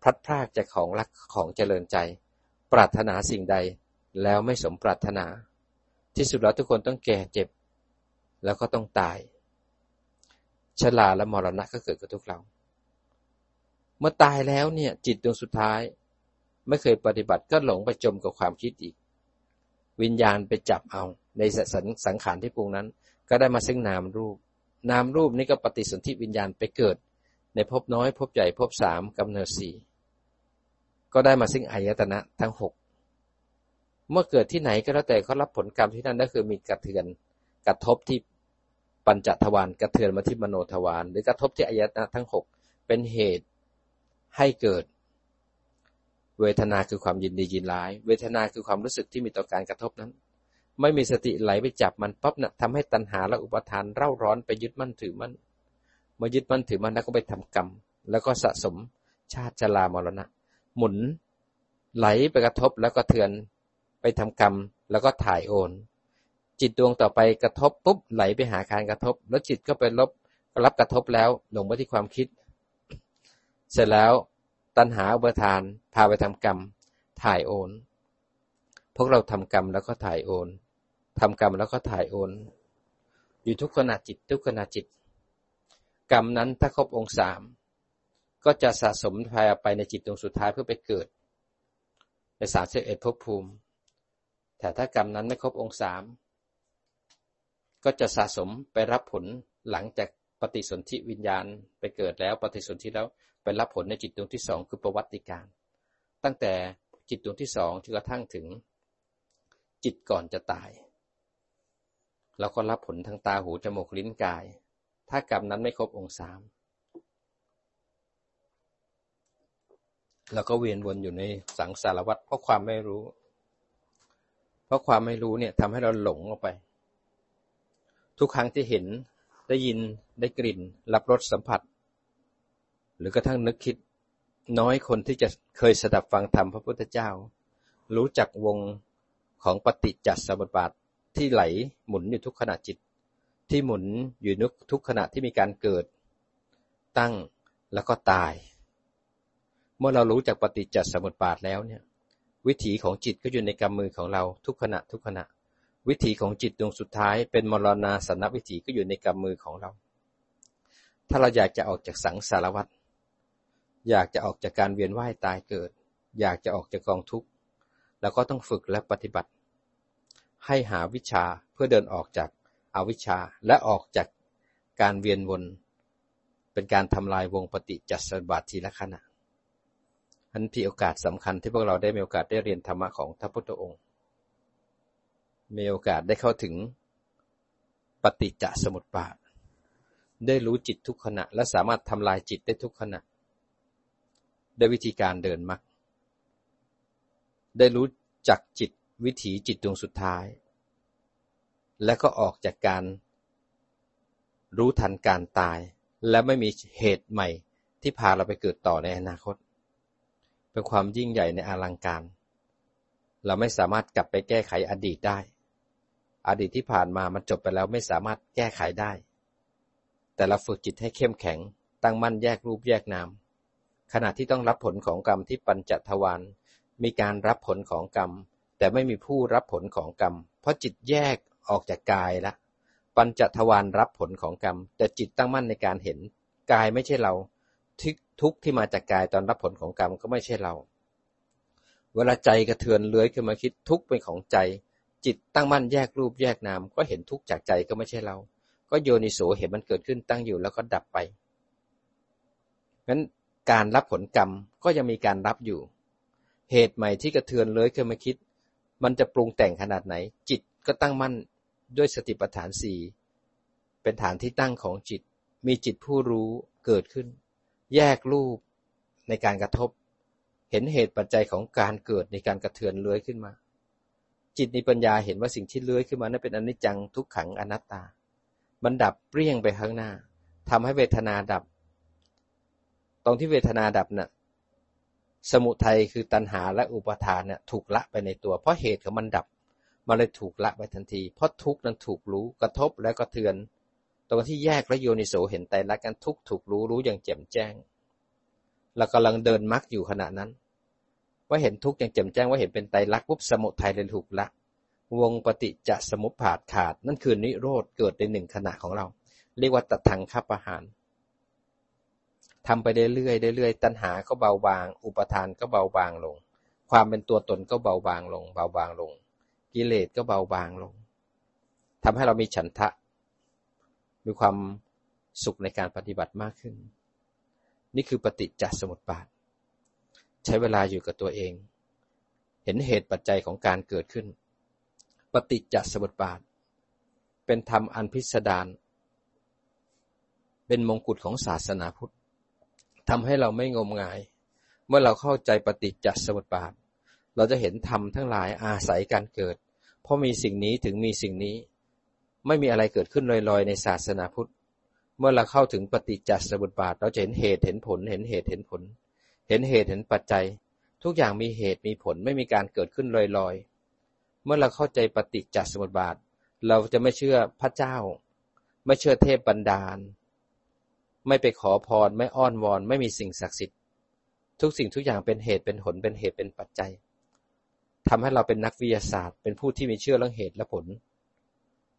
Speaker 1: พลัดพรากจากของรักของเจริญใจ ปรารถนาสิ่งใดแล้วไม่สมปรารถนา ที่สุดแล้วทุกคนต้องแก่เจ็บ แล้วก็ต้องตายชราและมรณะก็เกิดกับทุกเรา เมื่อตายแล้วเนี่ยจิตดวงสุดท้าย ไม่เคยปฏิบัติก็หลงไปจมกับความคิดอีก วิญญาณไปจับเอา ในสังสังขารที่ปรุงนั้น ก็ได้มาซึ่งนามรูป นามรูปนี้ก็ปฏิสนธิวิญญาณไปเกิด ในภพน้อยภพใหญ่ภพสามกำเนิดสี่ก็ได้มาซึ่งอายตนะทั้งหกเมื่อเกิดที่ไหนก็แล้วแต่เขารับผลกรรมที่นั่นก็คือมีกระเทือนกระทบที่ปัญจทวารกระเทือนมาที่มโนทวารหรือกระทบที่อายตนะทั้งหกเป็นเหตุให้เกิด เวทนาคือความยินดียินร้าย เวทนาคือความรู้สึกที่มีต่อการกระทบนั้น ไม่มีสติไหลไปจับมันปั๊บนะ่ะทำให้ตัณหาและอุปทานเร่าร้อนไปยึดมั่นถือมั่นมายึดมั่นถือมั่นแล้วก็ไปทำกรรม แล้วก็สะสมชาติชรามรณะ หมุนไหลไปกระทบแล้วก็เทือนไปทำกรรม แล้วก็ถ่ายโอน จิตดวงต่อไปกระทบปุ๊บไหลไปหาการกระทบ แล้วจิตก็ไปลบรับกระทบแล้วลงไปที่ความคิด เสร็จแล้ว ตัณหาอุปทาน พาไปทำกรรม ถ่ายโอน พวกเราทำกรรมแล้วก็ถ่ายโอนทำกรรมแล้วก็ถ่ายโอน อยู่ทุกขณะจิตทุกขณะจิต กรรมนั้นถ้าครบองค์สามก็จะสะสมพายไปในจิตดวงสุดท้ายเพื่อไปเกิด ในสามสิบเอ็ดภพภูมิ แต่ถ้ากรรมนั้นไม่ครบองค์สามก็จะสะสมไปรับผลหลังจาก ฏิสนธิวิญญาณไปเกิดแล้ว ปฏิสนธิแล้วไปรับผลในจิตดวงที่สองคือประวัติการ ตั้งแต่จิตดวงที่สองจนกระทั่งถึง จิตก่อนจะตายเราก็รับผลทางตาหูจมูกลิ้นกาย ถ้ากรรมนั้นไม่ครบองค์สามเราก็เวียนวนอยู่ในสังสารวัฏเพราะความไม่รู้ เพราะความไม่รู้เนี่ยทำให้เราหลงออกไป ทุกครั้งที่เห็น ได้ยินได้กลิ่น รับรสสัมผัส หรือกระทั่งนึกคิด น้อยคนที่จะเคยสดับฟังธรรมพระพุทธเจ้า รู้จักวงของปฏิจจสมุปบาทที่ไหลหมุนอยู่ทุกขณะจิต ที่หมุนอยู่นุกทุกขณะที่มีการเกิด ตั้งแล้วก็ตาย เมื่อเรารู้จักปฏิจจสมุปบาทแล้วเนี่ย วิถีของจิตก็อยู่ในกำมือของเราทุกขณะทุกขณะ วิถีของจิตดวงสุดท้ายเป็นมรณาสนวิถีก็อยู่ในกำมือของเรา ถ้าเราอยากจะออกจากสังสารวัฏอยากจะออกจากการเวียนว่ายตายเกิด อยากจะออกจากกองทุกข์เราก็ต้องฝึกและปฏิบัติ ให้หาวิชาเพื่อเดินออกจากอาวิชชาและออกจากการเวียนวน เป็นการทำลายวงปฏิจจสมบัติทีละขณะอันที่โอกาสสำคัญที่พวกเราได้มีโอกาสได้เรียนธรรมะของพระพุทธองค์ มีโอกาสได้เข้าถึงปฏิจจสมุปบาท ได้รู้จิตทุกขณะ และสามารถทำลายจิตได้ทุกขณะด้วยวิธีการเดินมรรคได้รู้จักจิตวิถีจิตดวงสุดท้าย และก็ออกจากการรู้ทันการตาย และไม่มีเหตุใหม่ที่พาเราไปเกิดต่อในอนาคต เป็นความยิ่งใหญ่ในอลังการ เราไม่สามารถกลับไปแก้ไขอดีตได้ อดีตที่ผ่านมามันจบไปแล้วไม่สามารถแก้ไขได้ แต่เราฝึกจิตให้เข้มแข็ง ตั้งมั่นแยกรูปแยกนาม ขณะที่ต้องรับผลของกรรมที่ปัญจทวารมีการรับผลของกรรม แต่ไม่มีผู้รับผลของกรรม เพราะจิตแยกออกจากกายละ ปัญจทวารรับผลของกรรม แต่จิตตั้งมั่นในการเห็น กายไม่ใช่เราทุกทุกที่มาจากกายตอนรับผลของกรรมก็ไม่ใช่เรา เวลาใจกระเทือนเลื้อยขึ้นมาคิดทุกเป็นของใจ จิตตั้งมั่นแยกรูปแยกนาม ก็เห็นทุกจากใจก็ไม่ใช่เรา ก็โยนิโสเห็นมันเกิดขึ้นตั้งอยู่แล้วก็ดับไปงั้นการรับผลกรรมก็ยังมีการรับอยู่ เหตุใหม่ที่กระเทือนเลื้อยมาคิด มันจะปรุงแต่งขนาดไหน จิตก็ตั้งมั่นด้วยสติปัฏฐานสี่เป็นฐานที่ตั้งของจิต มีจิตผู้รู้เกิดขึ้น แยกรูปในการกระทบ เห็นเหตุปัจจัยของการเกิดในการกระเทือนเลื้อยขึ้นมา จิตในปัญญาเห็นว่าสิ่งที่เลื้อยขึ้นมานั้นเป็นอนิจจังทุกขังอนัตตา มันดับเปรี้ยงไปข้างหน้าทำให้เวทนาดับ ตรงที่เวทนาดับนะ่ะสมุทัยคือตัณหาและอุปาทานเนี่ยถูกละไปในตัว เพราะเหตุของมันดับมันเลยถูกละไปทันที เพราะทุกนั้นถูกรู้กระทบแล้วก็เทือน ตรงที่แยกและโยนิโสเห็นไตรลักษณ์กันทุกถูกรู้รู้อย่างแจ่มแจ้งเรากำลังเดินมรรคอยู่ขณะนั้น ว่าเห็นทุกข์อย่างแจ่มแจ้งว่าเห็นเป็นไตรลักษณ์ปุ๊บสมุทัยเลยถูกละ วงปฏิจจสมุปบาทขาด นั่นคือนิโรธเกิดในหนึ่งขณะของเรา เรียกว่าตัดทังคับอาหารทำไปเรื่อยๆเรื่อยๆตัณหาก็เบาบาง อุปทานก็เบาบางลง ความเป็นตัวตนก็เบาบางลง เบาบางลง กิเลสก็เบาบางลงทำให้เรามีฉันทะ มีความสุขในการปฏิบัติมากขึ้น นี่คือปฏิจจสมุปบาท ใช้เวลาอยู่กับตัวเอง เห็นเหตุปัจจัยของการเกิดขึ้น ปฏิจจสมุปบาท เป็นธรรมอันพิสดารเป็นมงกุฎของศาสนาพุทธทำให้เราไม่งมงาย เมื่อเราเข้าใจปฏิจจสมุปบาท เราจะเห็นธรรมทั้งหลายอาศัยการเกิด เพราะมีสิ่งนี้ถึงมีสิ่งนี้ ไม่มีอะไรเกิดขึ้นลอยๆ ในศาสนาพุทธ เมื่อเราเข้าถึงปฏิจจสมุปบาท เราจะเห็นเหตุเห็นผล เห็นเหตุเห็นผล เห็นเหตุเห็นปัจจัย ทุกอย่างมีเหตุมีผลไม่มีการเกิดขึ้นลอยๆ เมื่อเราเข้าใจปฏิจจสมุปบาท เราจะไม่เชื่อพระเจ้า ไม่เชื่อเทพบันดาล ไม่ไปขอพรไม่อ้อนวอน ไม่มีสิ่งศักดิ์สิทธิ์ ทุกสิ่งทุกอย่างเป็นเหตุเป็นผลเป็นเหตุเป็นปัจจัยทำให้เราเป็นนักวิทยาศาสตร์ เป็นผู้ที่มีเชื่อเรื่องเหตุและผล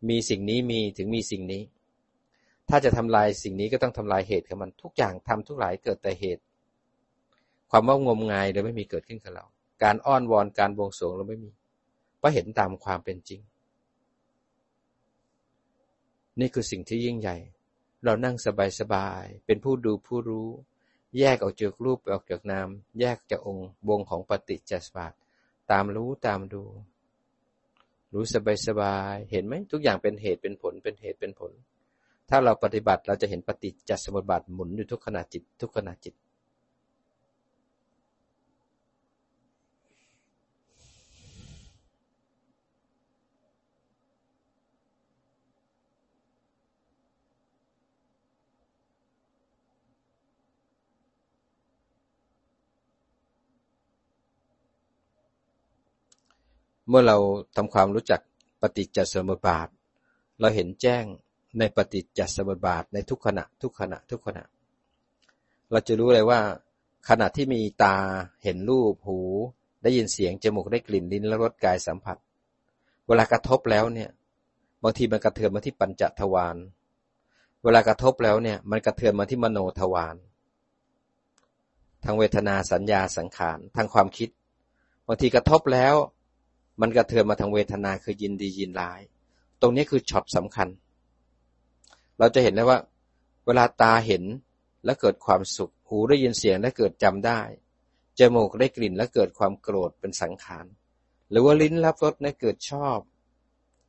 Speaker 1: มีสิ่งนี้มีถึงมีสิ่งนี้ถ้าจะทำลายสิ่งนี้ก็ต้องทำลายเหตุของมันทุกอย่างทำทุกหลายเกิดแต่เหตุ ความว่างมงายเลยไม่มีเกิดขึ้นกับเรา การอ้อนวอนการบวงสรวงเราไม่มี เพราะเห็นตามความเป็นจริง นี่คือสิ่งที่ยิ่งใหญ่ เรานั่งสบายๆ เป็นผู้ดูผู้รู้ แยกออกจากรูปออกจากนาม แยกจากองค์วงของปฏิจจสมบัติตามรู้ตามดู รู้สบายๆ เห็นไหมทุกอย่างเป็นเหตุเป็นผลเป็นเหตุเป็นผล ถ้าเราปฏิบัติเราจะเห็นปฏิจจสมุปบาทหมุนอยู่ทุกขณะจิตทุกขณะจิต เมื่อเราทำความรู้จักปฏิจจสมุปบาท เราเห็นแจ้งในปฏิจจสมุปบาทในทุกขณะ ทุกขณะ ทุกขณะ เราจะรู้เลยว่า ขณะที่มีตาเห็นรูปหู ได้ยินเสียงจมูกได้กลิ่นลิ้นและรสกายสัมผัส เวลากระทบแล้วเนี่ยบางทีมันกระเทือนมาที่ปัญจทวารเวลากระทบแล้วเนี่ยมันกระเทือนมาที่มโนทวารทางเวทนาสัญญาสังขารทางความคิดบางทีกระทบแล้ว มันกระเทือนมาทางเวทนาคือยินดียินร้าย ตรงนี้คือช็อตสำคัญ เราจะเห็นได้ว่า เวลาตาเห็นและเกิดความสุข หูได้ยินเสียงและเกิดจำได้ จมูกได้กลิ่นและเกิดความโกรธเป็นสังขาร หรือว่าลิ้นรับรสและเกิดชอบ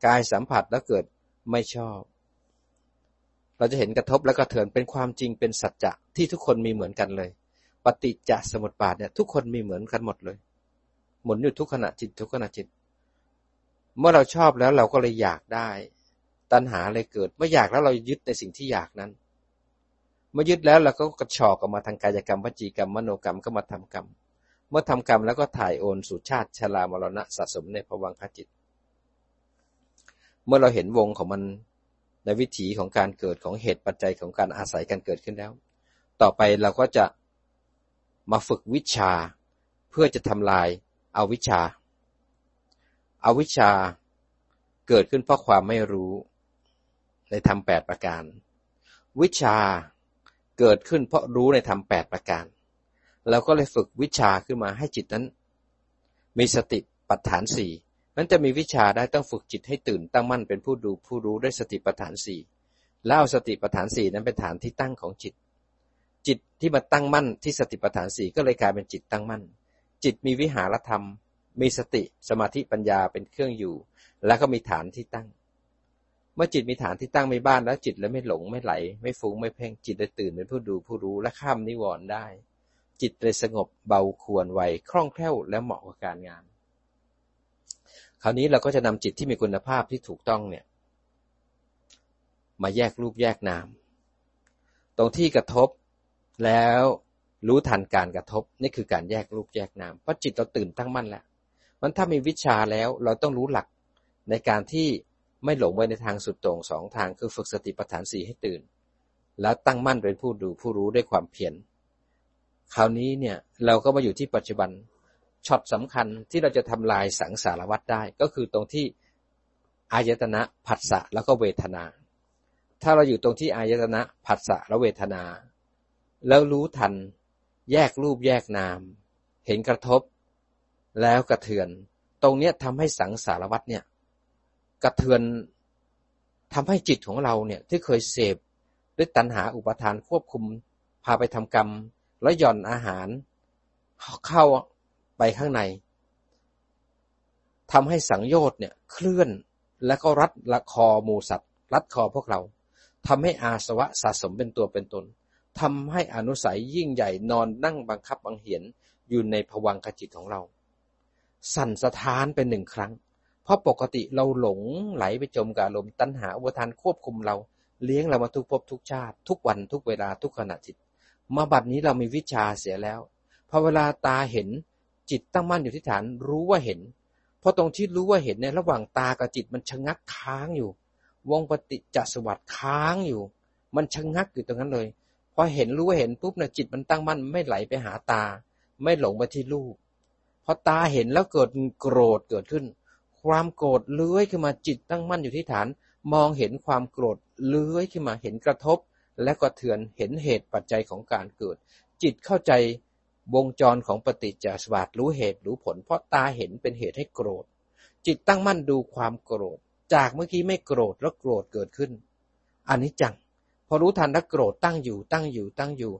Speaker 1: กายสัมผัสแล้วเกิดไม่ชอบ เราจะเห็นกระทบและกระเทือนเป็นความจริงเป็นสัจจะที่ทุกคนมีเหมือนกันเลย ปฏิจจสมุปบาทเนี่ยทุกคนมีเหมือนกันหมดเลย หมุนอยู่ทุกขณะจิตทุกขณะจิต เมื่อเราชอบแล้วเราก็เลยอยากได้ ตัณหาเลยเกิด เมื่ออยากแล้วเรายึดในสิ่งที่อยากนั้น เมื่อยึดแล้วเราก็กระชอกออกมาทางกายกรรมวจีกรรมมโนกรรมก็มาทำกรรม เมื่อทำกรรมแล้วก็ถ่ายโอนสู่ชาติชรามรณะสะสมในภวังคจิต เมื่อเราเห็นวงของมันในวิถีของการเกิดของเหตุปัจจัยของการอาศัยกันเกิดขึ้นแล้ว ต่อไปเราก็จะมาฝึกวิชาเพื่อจะทำลายเอาวิชา อวิชชาเกิดขึ้นเพราะความไม่รู้ ในธรรมแปดประการ วิชาเกิดขึ้นเพราะรู้ในธรรมแปดประการเราก็เลยฝึกวิชาขึ้นมาให้จิตนั้น มีสติปัฏฐานสี่นั้นจะมีวิชาได้ต้องฝึกจิตให้ตื่นตั้งมั่นเป็นผู้ดูผู้รู้ได้สติปัฏฐานสี่แล้วเอาสติปัฏฐานสี่นั้นเป็นฐานที่ตั้งของจิต จิตที่มาตั้งมั่นที่สติปัฏฐานสี่ก็เลยกลายเป็นจิตตั้งมั่น จิตมีวิหารธรรม มีสติสมาธิปัญญาเป็นเครื่องอยู่ แล้วก็มีฐานที่ตั้ง เมื่อจิตมีฐานที่ตั้งมีบ้านแล้วจิตแล้วไม่หลงไม่ไหล ไม่ฟุ้งไม่เพ่งจิตเลยตื่นเป็นผู้ดูผู้รู้และข้ามนิวรณ์ได้ จิตเลยสงบเบาควรไวคล่องแคล่วและเหมาะกับการงาน คราวนี้เราก็จะนำจิตที่มีคุณภาพที่ถูกต้องเนี่ย มาแยกรูปแยกนาม ตรงที่กระทบแล้วรู้ทันการกระทบนี่คือการแยกรูปแยกนามเพราะจิตเราตื่นตั้งมั่นแล้ว มันถ้ามีวิชาแล้วเราต้องรู้หลักในการที่ไม่หลงไปในทางสุดโต่งสองทางคือฝึกสติปัฏฐานสี่ให้ตื่น แล้วตั้งมั่นเป็นผู้ดูผู้รู้ด้วยความเพียรคราวนี้เนี่ยเราก็มาอยู่ที่ปัจจุบันช็อตสำคัญที่เราจะทำลายสังสารวัตรได้ ก็คือตรงที่อายตนะผัสสะแล้วก็เวทนา ถ้าเราอยู่ตรงที่อายตนะผัสสะและเวทนา แล้วรู้ทัน แยกรูปแยกนาม เห็นกระทบ แล้วกระเทือน ตรงเนี้ยทำให้สังสารวัตเนี่ย กระเทือนทำให้จิตของเราเนี่ยที่เคยเสพด้วยตัณหาอุปทานควบคุม พาไปทำกรรม แล้วหย่อนอาหาร เข้าไปข้างในทำให้สังโยชน์เนี่ยเคลื่อนแล้วก็รัดละคอมูสัตว์ รัดคอพวกเราทำให้อาสวะสะสมเป็นตัวเป็นตนทำให้อนุสัยยิ่งใหญ่นอนนั่งบังคับบังเหียนอยู่ในภวังคจิตของเรา สั่นสะท้านเป็นหนึ่งครั้ง เพราะปกติเราหลงไหลไปจมกับลมตัณหาอุปทานควบคุมเรา เลี้ยงเรามาทุกภพทุกชาติ ทุกวันทุกเวลาทุกขณะจิต มาบัดนี้เรามีวิชาเสียแล้วพอเวลาตาเห็นจิตตั้งมั่นอยู่ที่ฐานรู้ว่าเห็นพอตรงที่รู้ว่าเห็นในระหว่างตากับจิตมันชะงักค้างอยู่ วงปฏิจจสวัสดิ์ค้างอยู่ มันชะงักอยู่ตรงนั้นเลยพอเห็นรู้ว่าเห็นปุ๊บเนี่ยจิตมันตั้งมั่นไม่ไหลไปหาตา ไม่หลงไปที่รูป อตาเห็นแล้วเกิดโกรธเกิดขึ้น ความโกรธเลื้อยขึ้นมาจิตตั้งมั่นอยู่ที่ฐาน มองเห็นความโกรธเลื้อยขึ้นมาเห็นกระทบ และกระเทือนเห็นเหตุปัจจัยของการเกิด จิตเข้าใจวงจรของปฏิจจสมบัติรู้เหตุรู้ผล เพราะตาเห็นเป็นเหตุให้โกรธ จิตตั้งมั่นดูความโกรธ จากเมื่อกี้ไม่โกรธแล้วโกรธเกิดขึ้นอันนี้จัง พอรู้ทันแล้วโกรธตั้งอยู่ตั้งอยู่ตั้งอยู่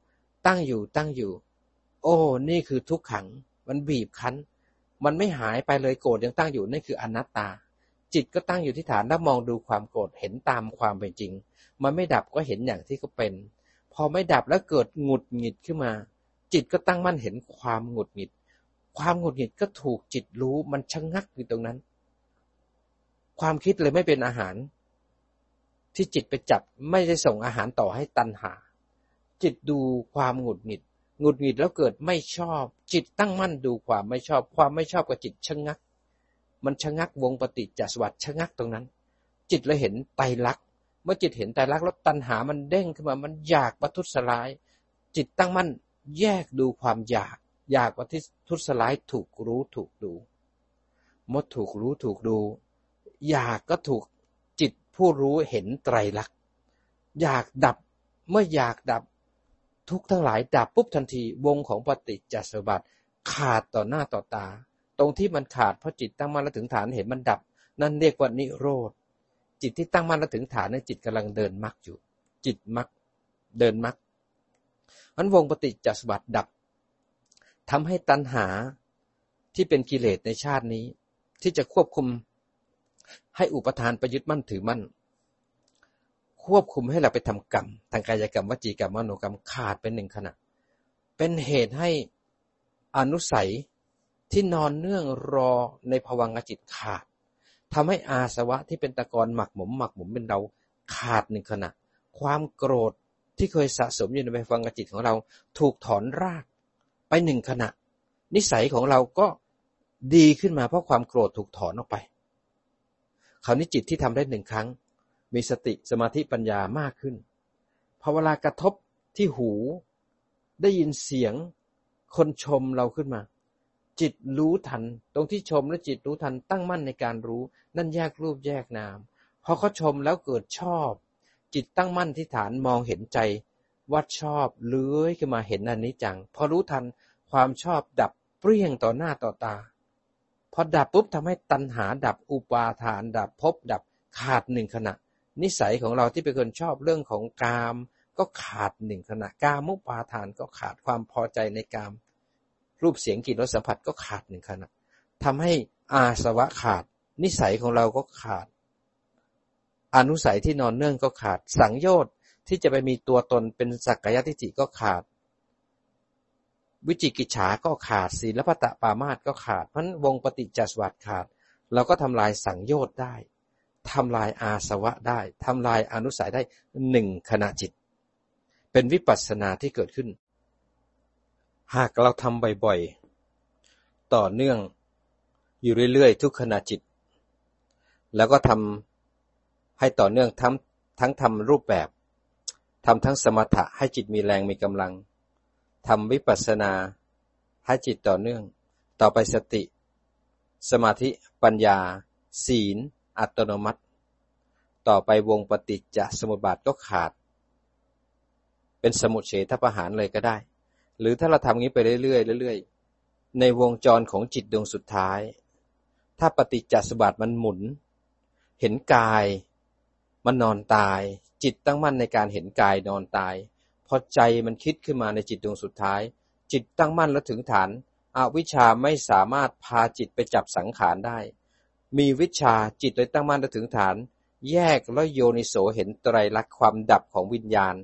Speaker 1: ตั้งอยู่ตั้งอยู่ โอ้ นี่คือทุกขัง มันบีบคั้น มันไม่หายไปเลยโกรธยังตั้งอยู่นี่คืออนัตตา จิตก็ตั้งอยู่ที่ฐานแล้วมองดูความโกรธเห็นตามความเป็นจริง มันไม่ดับก็เห็นอย่างที่เขาเป็น พอไม่ดับแล้วเกิดหงุดหงิดขึ้นมา จิตก็ตั้งมั่นเห็นความหงุดหงิด ความหงุดหงิดก็ถูกจิตรู้มันชะงงักอยู่ตรงนั้น ความคิดเลยไม่เป็นอาหาร ที่จิตไปจับไม่ได้ส่งอาหารต่อให้ตันหาจิตดูความหงุดหงิด หงุดหงิดแล้วเกิดไม่ชอบ จิตตั้งมั่นดูความไม่ชอบ ความไม่ชอบกับจิตชะงัก มันชะงักวงปฏิจจสวัสดิ์ชะงักตรงนั้น จิตเลยเห็นไตรลักษณ์เมื่อจิตเห็นไตรลักษณ์แล้วตันหามันเด้งขึ้นมามันอยากประทุษร้าย จิตตั้งมั่นแยกดูความอยาก อยากว่าที่ทุษร้ายถูกรู้ถูกดูมดถูกรู้ถูกดู อยากก็ถูกจิตผู้รู้เห็นไตรลักษณ์อยากดับเมื่ออยากดับ ทุกทั้งหลายดับปุ๊บทันทีวงของปฏิจจสมบัติขาดต่อหน้าต่อตา ตรงที่มันขาดเพราะจิตตั้งมั่นแล้วถึงฐานเห็นมันดับ นั่นเรียกว่านิโรธ จิตที่ตั้งมั่นแล้วถึงฐานนั้นจิตกำลังเดินมรรคอยู่ จิตมรรคเดินมรรคมันวงปฏิจจสมบัติดับทำให้ตัณหาที่เป็นกิเลสในชาตินี้ ที่จะควบคุมให้อุปทานประยึดมั่นถือมั่น ควบคุมให้เราไปทำกรรม ทางกายกรรมวจีกรรมมโนกรรมขาดเป็นหนึ่งขณะ เป็นเหตุให้อนุสัยที่นอนเนื่องรอในภวังจิตขาดทำให้อาสวะที่เป็นตะกอนหมักหมมหมักหมมเป็นเราขาดหนึ่งขณะ ความโกรธที่เคยสะสมอยู่ในภวังจิตของเราถูกถอนรากไปหนึ่งขณะ นิสัยของเราก็ดีขึ้นมาเพราะความโกรธถูกถอนออกไปคราวนี้จิตที่ทำได้หนึ่งครั้ง มีสติสมาธิปัญญามากขึ้น พอเวลากระทบที่หูได้ยินเสียงคนชมเราขึ้นมา จิตรู้ทัน ตรงที่ชมและจิตรู้ทันตั้งมั่นในการรู้ นั่นแยกรูปแยกนามพอเขาชมแล้วเกิดชอบ จิตตั้งมั่นที่ฐานมองเห็นใจวัดชอบเลื้อยขึ้นมาเห็นอันนี้จัง พอรู้ทันความชอบดับเปรี้ยงต่อหน้าต่อตา พอดับปุ๊บทำให้ตัณหาดับอุปาทาน ดับภพดับขาดหนึ่งขณะ นิสัยของเราที่เป็นคนชอบเรื่องของกาม ก็ขาดหนึ่งขณะกามุปาทานก็ขาดความพอใจในกาม รูปเสียงกลิ่นรสสัมผัสก็ขาดหนึ่งขณะทำให้อาสวะขาด นิสัยของเราก็ขาด อนุสัยที่นอนเนื่องก็ขาด สังโยชน์ที่จะไปมีตัวตนเป็นสักกายทิฏฐิก็ขาด วิจิกิจฉาก็ขาดศีลพัตะปามาตก็ขาด เพราะวงปฏิจจสวัสดขาด เราก็ทำลายสังโยชน์ได้ ทำลายอาสวะได้ทำลายอนุสัยได้หนึ่งขณะจิต เป็นวิปัสสนาที่เกิดขึ้น หากเราทำบ่อยๆ ต่อเนื่องอยู่เรื่อยๆ ทุกขณะจิต แล้วก็ทำให้ต่อเนื่องทั้งทั้งทำรูปแบบทำทั้งสมถะให้จิตมีแรงมีกำลังทำวิปัสสนาให้จิตต่อเนื่อง ต่อไปสติ สมาธิปัญญา ศีล อัตโนมัติ ต่อไปวงปฏิจจสมุปบาทก็ขาด เป็นสมุทเฉทประหารเลยก็ได้ หรือถ้าเราทำงี้ไปเรื่อยๆเรื่อยๆ ในวงจรของจิตดวงสุดท้าย ถ้าปฏิจจสมุปบาทมันหมุน เห็นกาย มันนอนตาย จิตตั้งมั่นในการเห็นกายนอนตาย พอใจมันคิดขึ้นมาในจิตดวงสุดท้าย จิตตั้งมั่นแล้วถึงฐานอาวิชาไม่สามารถพาจิตไปจับสังขารได้ มีวิชา จิตเลยตั้งมั่นถึงฐาน แยกแล้วโยนิโสเห็นไตรลักษณ์ความดับของวิญญาณ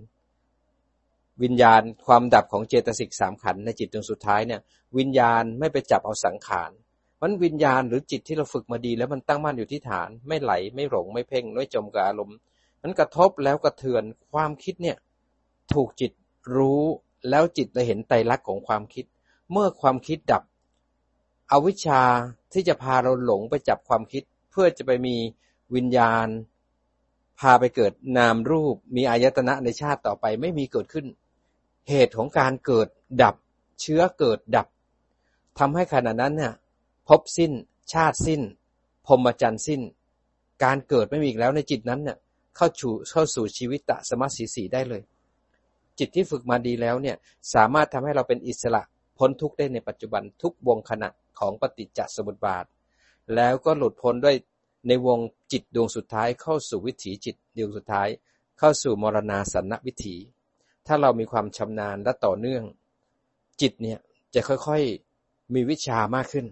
Speaker 1: วิญญาณความดับของเจตสิกสามขันในจิตดวงสุดท้ายเนี่ย วิญญาณไม่ไปจับเอาสังขารมันวิญญาณหรือจิตที่เราฝึกมาดี แล้วมันตั้งมั่นอยู่ที่ฐาน ไม่ไหลไม่หลงไม่เพ่งไม่จมกับอารมณ์มันกระทบแล้วกระเทือนความคิดเนี่ยถูกจิตรู้แล้วจิตจะเห็นไตรลักษณ์ของความคิด เมื่อความคิดดับ อวิชชาที่จะพาเราหลงไปจับความคิด เพื่อจะไปมีวิญญาณ พาไปเกิดนามรูปมีอายตนะในชาติต่อไปไม่มีเกิดขึ้น เหตุของการเกิดดับ เชื้อเกิดดับทำให้ขณะนั้นเนี่ยพบสิ้น ชาติสิ้นพรหมจรรย์สิ้น การเกิดไม่มีอีกแล้วในจิตนั้นเนี่ยเข้าสู่เข้าสู่ชีวิตตะสมาสีสีได้เลย จิตที่ฝึกมาดีแล้วเนี่ยสามารถทำให้เราเป็นอิสระ พ้นทุกข์ได้ในปัจจุบันทุกวงขณะของปฏิจจสมุปบาท แล้วก็หลุดพ้นด้วยในวงจิตดวงสุดท้ายเข้าสู่วิถีจิตดวงสุดท้าย เข้าสู่มรณาสันนวิถี ถ้าเรามีความชำนาญและต่อเนื่อง จิตเนี่ยจะค่อยๆมีวิชามากขึ้น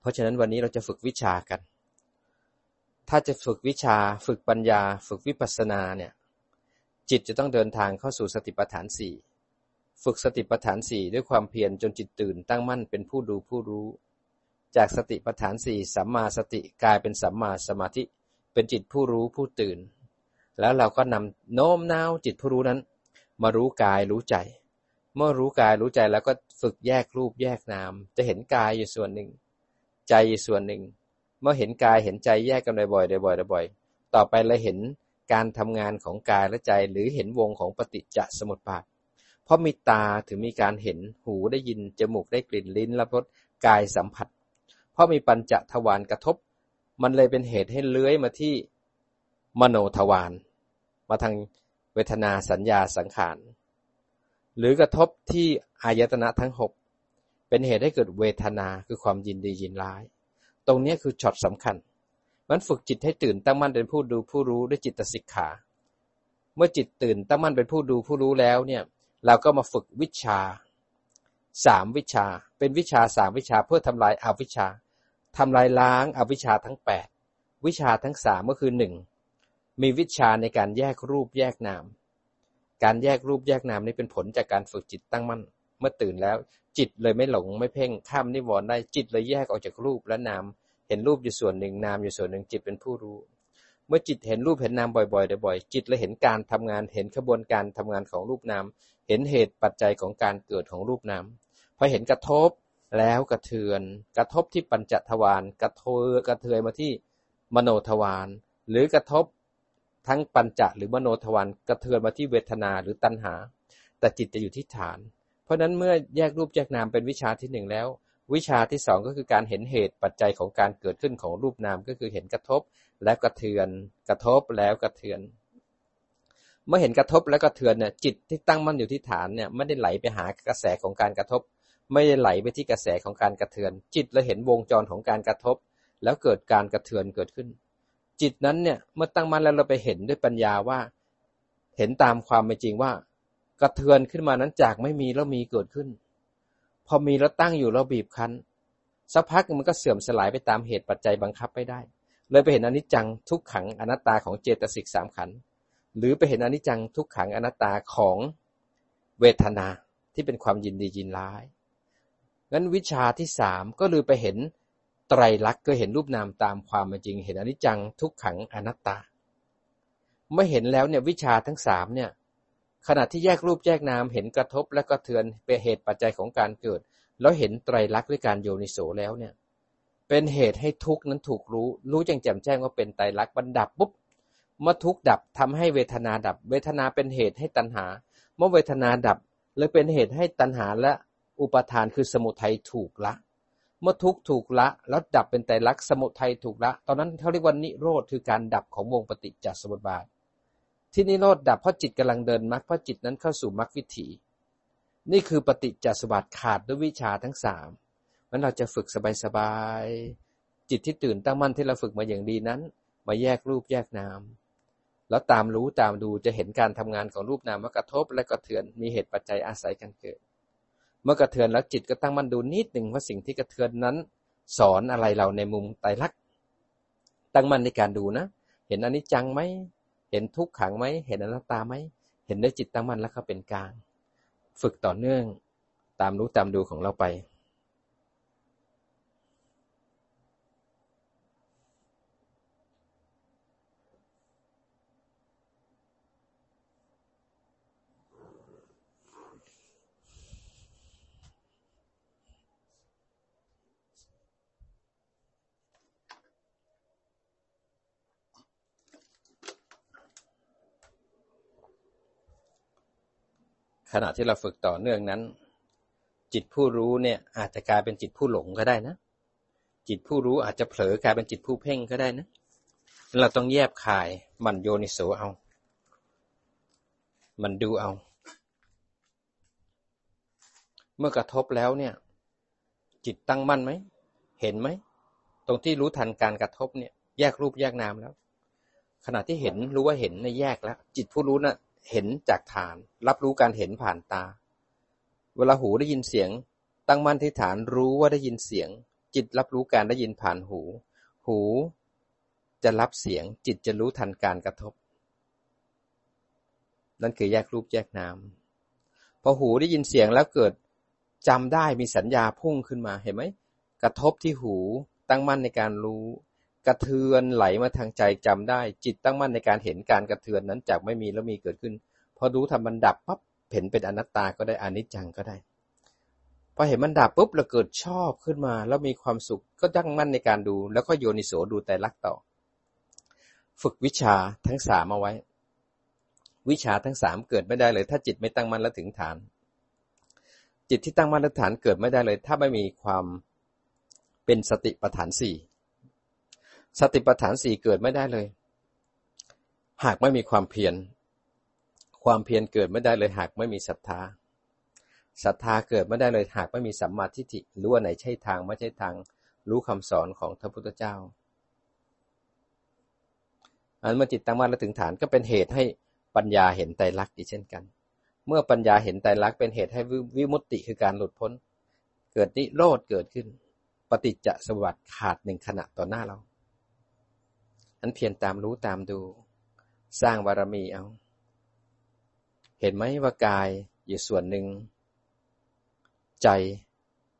Speaker 1: เพราะฉะนั้นวันนี้เราจะฝึกวิชากัน ถ้าจะฝึกวิชาฝึกปัญญา ฝึกวิปัสสนาเนี่ยจิตจะต้องเดินทางเข้าสู่สติปัฏฐานสี่ ฝึกสติปัฏฐานสี่ด้วยความเพียรจนจิตตื่นตั้งมั่นเป็นผู้ดูผู้รู้ จากสติปัฏฐานสี่สัมมาสติกลายเป็นสัมมาสมาธิ เป็นจิตผู้รู้ผู้ตื่น แล้วเราก็นำโน้มน้าวจิตผู้รู้นั้น มารู้กายรู้ใจ เมื่อรู้กายรู้ใจแล้วก็ฝึกแยกรูปแยกนาม จะเห็นกายอยู่ส่วนหนึ่ง ใจอยู่ส่วนหนึ่ง เมื่อเห็นกายเห็นใจแยกกันบ่อยๆบ่อยๆบ่อยๆต่อไปเราเห็นการทำงานของกายและใจหรือเห็นวงของปฏิจจสมุปบาท เพราะมีตาถึงมีการเห็น หูได้ยิน จมูกได้กลิ่น ลิ้นรับรส กายสัมผัส เพราะมีปัญจทวารกระทบ มันเลยเป็นเหตุให้เลื้อยมาที่มโนทวาร มาทางเวทนาสัญญาสังขาร หรือกระทบที่อายตนะทั้งหก เป็นเหตุให้เกิดเวทนาคือความยินดียินร้าย ตรงนี้คือช็อตสำคัญ มันฝึกจิตให้ตื่นตั้งมั่นเป็นผู้ดูผู้รู้ด้วยจิตสิกขา เมื่อจิตตื่นตั้งมั่นเป็นผู้ดูผู้รู้แล้วเนี่ย เราก็มาฝึกวิชาสามวิชา เป็นวิชาสามวิชาเพื่อทำลายอาวิชาทำลายล้างอวิชาทั้งแปดวิชาทั้งสามก็คือหนึ่งมีวิชาในการแยกรูปแยกนาม การแยกรูปแยกนามนี่เป็นผลจากการฝึกจิตตั้งมั่น เมื่อตื่นแล้ว จิตเลยไม่หลงไม่เพ่งข้ามนิวรณ์ได้จิตเลยแยกออกจากรูปและนาม เห็นรูปอยู่ส่วนหนึ่งนามอยู่ส่วนหนึ่งจิตเป็นผู้รู้ เมื่อจิตเห็นรูปเห็นนามบ่อยๆบ่อยๆจิตเลยเห็นการทำงานเห็นขบวนการทำงานของรูปนาม เห็นเหตุปัจจัยของการเกิดของรูปนามพอเห็นกระทบแล้วกระเทือน กระทบที่ปัญจทวารกระเทือกระเทือยมาที่มโนทวารหรือกระทบทั้งปัญจหรือมโนทวารกระเทือนมาที่เวทนาหรือตัณหา แต่จิตจะอยู่ที่ฐาน เพราะนั้นเมื่อแยกรูปแยกนามเป็นวิชาที่หนึ่งแล้ว วิชาที่สองก็คือการเห็นเหตุปัจจัยของการเกิดขึ้นของรูปนามก็คือเห็นกระทบแล้วกระเทือน กระทบแล้วกระเทือน เมื่อเห็นกระทบแล้วก็เทือนเนี่ยจิตที่ตั้งมั่นอยู่ที่ฐานเนี่ยไม่ได้ไหลไปหากระแสของการกระทบ ไม่ได้ไหลไปที่กระแสของการกระเทือน จิตเราเห็นวงจรของการกระทบ แล้วเกิดการกระเทือนเกิดขึ้น จิตนั้นเนี่ยเมื่อตั้งมั่นแล้วเราไปเห็นด้วยปัญญาว่า เห็นตามความเป็นจริงว่า กระเทือนขึ้นมานั้นจากไม่มีแล้วมีเกิดขึ้น พอมีแล้วตั้งอยู่แล้วบีบคั้นสักพักมันก็เสื่อมสลายไปตามเหตุปัจจัยบังคับไม่ได้ เลยไปเห็นอนิจจังทุกขังอนัตตาของเจตสิกสามขันธ์ หรือไปเห็นอนิจจังทุกขังอนัตตาของเวทนาที่เป็นความยินดียินร้ายงั้นวิชาที่สามก็เลยไปเห็นไตรลักษณ์ก็เห็นรูปนามตามความเป็นจริง เห็นอนิจจังทุกขังอนัตตาเมื่อเห็นแล้วเนี่ยวิชาทั้งสามเนี่ยขณะที่แยกรูปแยกนามเห็นกระทบและก็เทือนเป็นเหตุปัจจัยของการเกิด แล้วเห็นไตรลักษณ์ด้วยการโยนิโสแล้วเนี่ยเป็นเหตุให้ทุกข์นั้นถูกรู้ รู้แจ่มแจ้งแจ้งว่าเป็นไตรลักษณ์บรรดับปุ๊บ เมื่อทุกข์ดับทำให้เวทนาดับ เวทนาเป็นเหตุให้ตัณหา เมื่อเวทนาดับเลยเป็นเหตุให้ตัณหาและอุปทานคือสมุทัยถูกละ เมื่อทุกถูกละแล้วดับเป็นไตรลักษณ์สมุทัยถูกละ ตอนนั้นเขาเรียกว่านิโรธคือการดับของวงปฏิจจสมุปบาท ที่นิโรธดับเพราะจิตกำลังเดินมรรคเพราะจิตนั้นเข้าสู่มรรควิถี นี่คือปฏิจจสมุปบาทขาดด้วยวิชาทั้งสามมันเราจะฝึกสบายๆจิตที่ตื่นตั้งมั่นที่เราฝึกมาอย่างดีนั้น มาแยกรูปแยกนาม แล้วตามรู้ตามดูจะเห็นการทำงานของรูปนามว่ากระทบและกระเทือนมีเหตุปัจจัยอาศัยกันเกิด เมื่อกระเทือนแล้วจิตก็ตั้งมั่นดูนิดหนึ่งว่าสิ่งที่กระเทือนนั้น สอนอะไรเราในมุมไตรลักษณ์ตั้งมั่นในการดูนะ เห็นอนิจจังไหมเห็นทุกขังไหมเห็นอนัตตาไหมเห็นได้จิตตั้งมั่นแล้วก็เป็นกลาง ฝึกต่อเนื่อง ตามรู้ตามดูของเราไป ขณะที่เราฝึกต่อเนื่องนั้น จิตผู้รู้เนี่ยอาจจะกลายเป็นจิตผู้หลงก็ได้นะ จิตผู้รู้อาจจะเผลอกลายเป็นจิตผู้เพ่งก็ได้นะ เราต้องแยบคายมันโยนิโสเอา มันดูเอา เมื่อกระทบแล้วเนี่ย จิตตั้งมั่นไหม เห็นไหม ตรงที่รู้ทันการกระทบเนี่ย แยกรูปแยกนามแล้วขณะที่เห็นรู้ว่าเห็นในแยกแล้ว จิตผู้รู้นะ่ะ เห็นจากฐาน รับรู้การเห็นผ่านตา เวลาหูได้ยินเสียง ตั้งมั่นที่ฐานรู้ว่าได้ยินเสียง จิตรับรู้การได้ยินผ่านหู หูจะรับเสียง จิตจะรู้ทันการกระทบ นั่นคือแยกรูปแยกนามพอหูได้ยินเสียงแล้วเกิดจำได้มีสัญญาพุ่งขึ้นมาเห็นไหมกระทบที่หูตั้งมั่นในการรู้ กระเทือนไหลมาทางใจจำได้ จิตตั้งมั่นในการเห็นการกระเทือนนั้นจากไม่มีแล้วมีเกิดขึ้น พอรู้ทำมันดับปั๊บเห็นเป็นอนัตตาก็ได้อนิจจังก็ได้พอเห็นมันดับปุ๊บเราเกิดชอบขึ้นมา แล้วมีความสุขก็ตั้งมั่นในการดู แล้วก็โยนิโสดูแต่ลักต่อ ฝึกวิชาทั้งสามเอาไว้ วิชาทั้งสามเกิดไม่ได้เลย ถ้าจิตไม่ตั้งมั่นแล้วถึงฐาน จิตที่ตั้งมั่นแล้วฐานเกิดไม่ได้เลย ถ้าไม่มีความเป็นสติปัฏฐานสี่ สติปัฏฐานสี่เกิดไม่ได้เลย หากไม่มีความเพียร ความเพียรเกิดไม่ได้เลย หากไม่มีศรัทธา ศรัทธาเกิดไม่ได้เลย หากไม่มีสัมมาทิฏฐิรู้ว่าไหนใช่ทางไม่ใช่ทางรู้คำสอนของพระพุทธเจ้า อันเมื่อจิตตั้งมั่นแล้วถึงฐานก็เป็นเหตุให้ปัญญาเห็นไตรลักษณ์อีกเช่นกัน เมื่อปัญญาเห็นไตรลักษณ์เป็นเหตุให้วิมุตติคือการหลุดพ้น เกิดนิโรธเกิดขึ้น ปฏิจจสมบัติขาดหนึ่งขณะต่อหน้าเรา อันเพียรตามรู้ตามดู สร้างบารมีเอา เห็นไหมว่ากายอยู่ส่วนหนึ่ง ใจ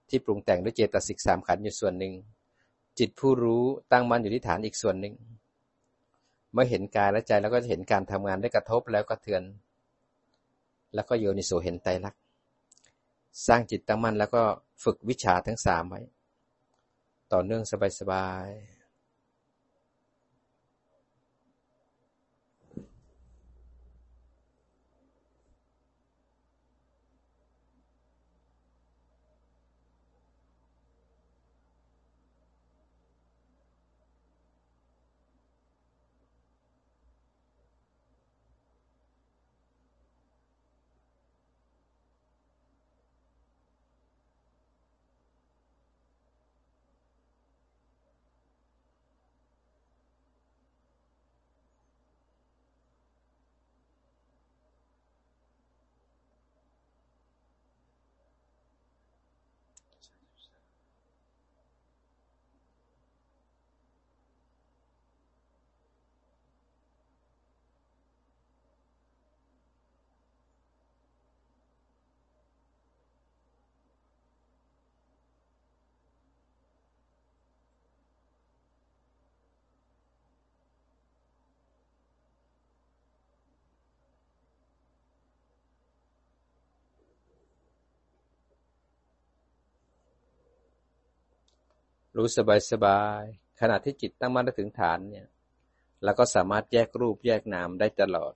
Speaker 1: ที่ปรุงแต่งด้วยเจตสิกสามขันอยู่ส่วนหนึ่ง จิตผู้รู้ตั้งมั่นอยู่ที่ฐานอีกส่วนหนึ่ง เมื่อเห็นกายและใจแล้วก็จะเห็นการทำงานได้กระทบแล้วก็เทือน แล้วก็โยนิโสเห็นไตรลักษณ์สร้างจิตตั้งมั่นแล้วก็ฝึกวิชาทั้งสามไว้ ต่อเนื่องสบายๆ รู้สบายสบายขณะที่จิตตั้งมั่นถึงฐานเนี่ยเราก็สามารถแยกรูปแยกนามได้ตลอด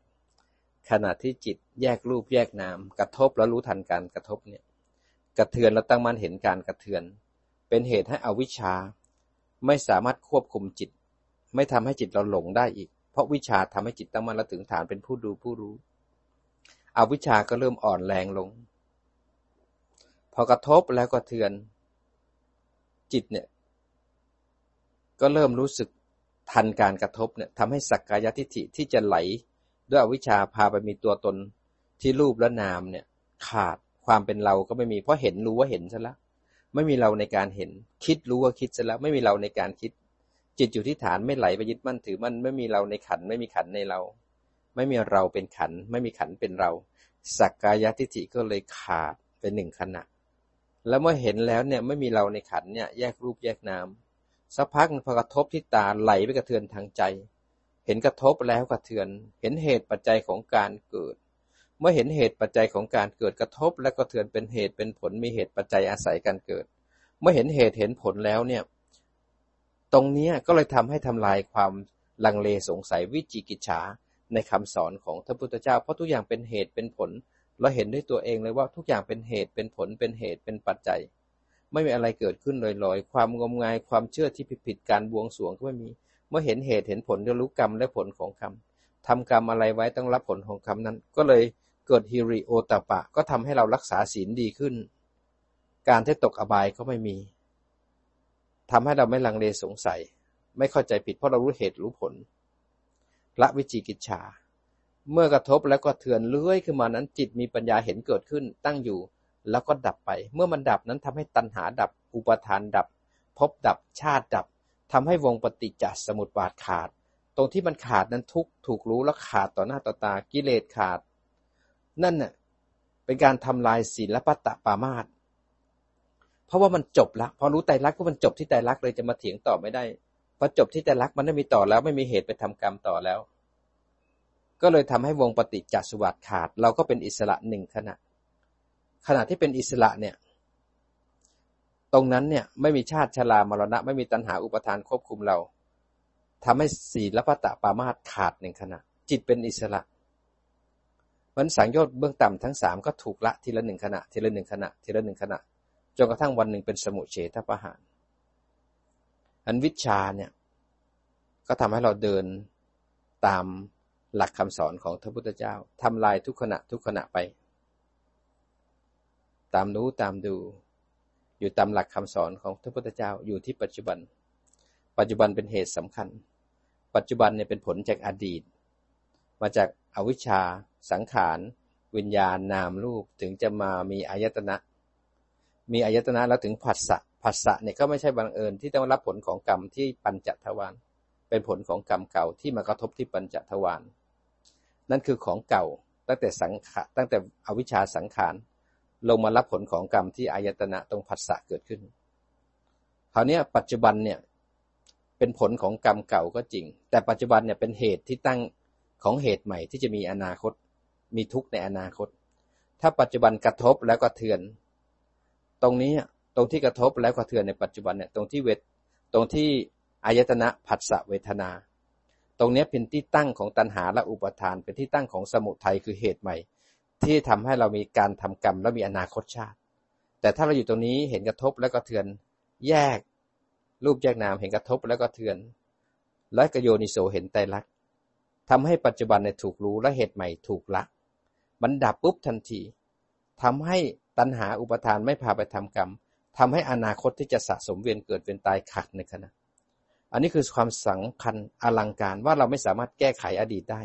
Speaker 1: ขณะที่จิตแยกรูปแยกนามกระทบแล้วรู้ทันการกระทบเนี่ยกระเทือนแล้วตั้งมั่นเห็นการกระเทือน เป็นเหตุให้อวิชชาไม่สามารถควบคุมจิต ไม่ทำให้จิตเราหลงได้อีก เพราะวิชาทำให้จิตตั้งมั่นแล้วถึงฐานเป็นผู้ดูผู้รู้ อวิชาก็เริ่มอ่อนแรงลง พอกระทบแล้วก็เทือน จิตเนี่ย ก็เริ่มรู้สึกทันการกระทบเนี่ยทำให้สักกายทิฏฐิที่จะไหล ด้วยอวิชชาพาไปมีตัวตนที่รูปและนามเนี่ยขาดความเป็นเราก็ไม่มีเพราะเห็นรู้ว่าเห็นซะแล้วไม่มีเราในการเห็น คิดรู้ว่าคิดซะแล้วไม่มีเราในการคิด จิตอยู่ที่ฐานไม่ไหลไปยึดมั่นถือมั่นไม่มีเราในขันไม่มีขันในเรา ไม่มีเราเป็นขัน ไม่มีขันเป็นเราสักกายทิฏฐิก็เลยขาดเป็นหนึ่งขณะ แล้วเมื่อเห็นแล้วเนี่ยไม่มีเราในขันเนี่ยแยกรูปแยกนาม สักพักพอกระทบที่ตาไหลไปกระเทือนทางใจ เห็นกระทบแล้วกระเทือน เห็นเหตุปัจจัยของการเกิด เมื่อเห็นเหตุปัจจัยของการเกิดกระทบและกระเทือนเป็นเหตุเป็นผลมีเหตุปัจจัยอาศัยการเกิด เมื่อเห็นเหตุเห็นผลแล้วเนี่ย ตรงนี้ก็เลยทำให้ทำลายความลังเลสงสัยวิจิกิจฉาในคำสอนของพระพุทธเจ้า เพราะทุกอย่างเป็นเหตุเป็นผล เราเห็นด้วยตัวเองเลยว่าทุกอย่างเป็นเหตุเป็นผลเป็นเหตุเป็นปัจจัย ไม่มีอะไรเกิดขึ้นลอยๆ ความงมงายความเชื่อที่ผิดๆการบวงสรวงก็ไม่มี เมื่อเห็นเหตุเห็นผลจะรู้กรรมและผลของกรรมทำกรรมอะไรไว้ต้องรับผลของกรรมนั้น ก็เลยเกิดฮิริโอตปะ ก็ทำให้เรารักษาศีลดีขึ้น การที่ตกอบายก็ไม่มีทำให้เราไม่ลังเลสงสัย ไม่เข้าใจผิดเพราะเรารู้เหตุรู้ผลละวิจิกิจฉาเมื่อกระทบแล้วก็เถื่อนเลื้อยขึ้นมานั้นจิตมีปัญญาเห็นเกิดขึ้นตั้งอยู่ แล้วก็ดับไป เมื่อมันดับนั้นทำให้ตัณหาดับ อุปทานดับพบดับชาติดับทำให้วงปฏิจจสมุปบาทขาด ตรงที่มันขาดนั้นทุกถูกรู้แล้วขาดต่อหน้าต่อตากิเลสขาด นั่นน่ะเป็นการทำลายศีลและปัตตปามาตเพราะว่ามันจบล้วพอรู้ไตรลักษณ์ก็มันจบที่ไตรลักษณ์เลยจะมาเถียงต่อไม่ได้พอจบที่ไตรลักษณ์มันไม่มีต่อแล้วไม่มีเหตุไปทำกรรมต่อแล้ว ก็เลยทำให้วงปฏิจจสุบัติขาด เราก็เป็นอิสระหนึ่งขณะ ขณะที่เป็นอิสระเนี่ย ตรงนั้นเนี่ยไม่มีชาติชรามรณะ ไม่มีตัณหาอุปทานควบคุมเราทำให้ศีลพัตตปามาตขาดหนึ่งขณะ จิตเป็นอิสระมันสังโยชน์เบื้องต่ำทั้งสามก็ถูกละทีละหนึ่งขณะ ทีละหนึ่งขณะ ทีละหนึ่งขณะจนกระทั่งวันหนึ่งเป็นสมุเฉทประหาร อันวิชาเนี่ย ก็ทำให้เราเดินตามหลักคำสอนของพระพุทธเจ้าทำลายทุกขณะทุกขณะไป ตามรู้ตามดู อยู่ตามหลักคำสอนของพระพุทธเจ้าอยู่ที่ปัจจุบัน ปัจจุบันเป็นเหตุสำคัญ ปัจจุบันเนี่ยเป็นผลจากอดีต มาจากอวิชชา สังขาร วิญญาณนามรูปถึงจะมามีอายตนะ มีอายตนะแล้วถึงผัสสะผัสสะเนี่ยก็ไม่ใช่บังเอิญที่ต้องรับผลของกรรมที่ปัญจทวารเป็นผลของกรรมเก่าที่มากระทบที่ปัญจทวารนั่นคือของเก่าตั้งแต่สังขารตั้งแต่อวิชชาสังขาร ลงมารับผลของกรรมที่อายตนะตรงผัสสะเกิดขึ้น คราวนี้ปัจจุบันเนี่ยเป็นผลของกรรมเก่าก็จริง แต่ปัจจุบันเนี่ยเป็นเหตุที่ตั้งของเหตุใหม่ที่จะมีอนาคต มีทุกข์ในอนาคต ถ้าปัจจุบันกระทบแล้วก็เทือน ตรงนี้ตรงที่กระทบแล้วก็เทือนในปัจจุบันเนี่ยตรงที่เวทตรงที่อายตนะผัสสะเวทนา ตรงนี้เป็นที่ตั้งของตัณหาและอุปทาน เป็นที่ตั้งของสมุทัยคือเหตุใหม่ ที่ทำให้เรามีการทำกรรมและมีอนาคตชาติ แต่ถ้าเราอยู่ตรงนี้เห็นกระทบแล้วก็เทือน แยก รูปแยกนามเห็นกระทบแล้วก็เทือน และกโยนิโสเห็นไตรลักษณ์ทำให้ปัจจุบันในถูกรู้และเหตุใหม่ถูกละมันดับปุ๊บทันทีทำให้ตัณหาอุปทานไม่พาไปทำกรรมทำให้อนาคตที่จะสะสมเวียนเกิดเป็นตายขาดในขณะ อันนี้คือความสำคัญอลังการว่าเราไม่สามารถแก้ไขอดีตได้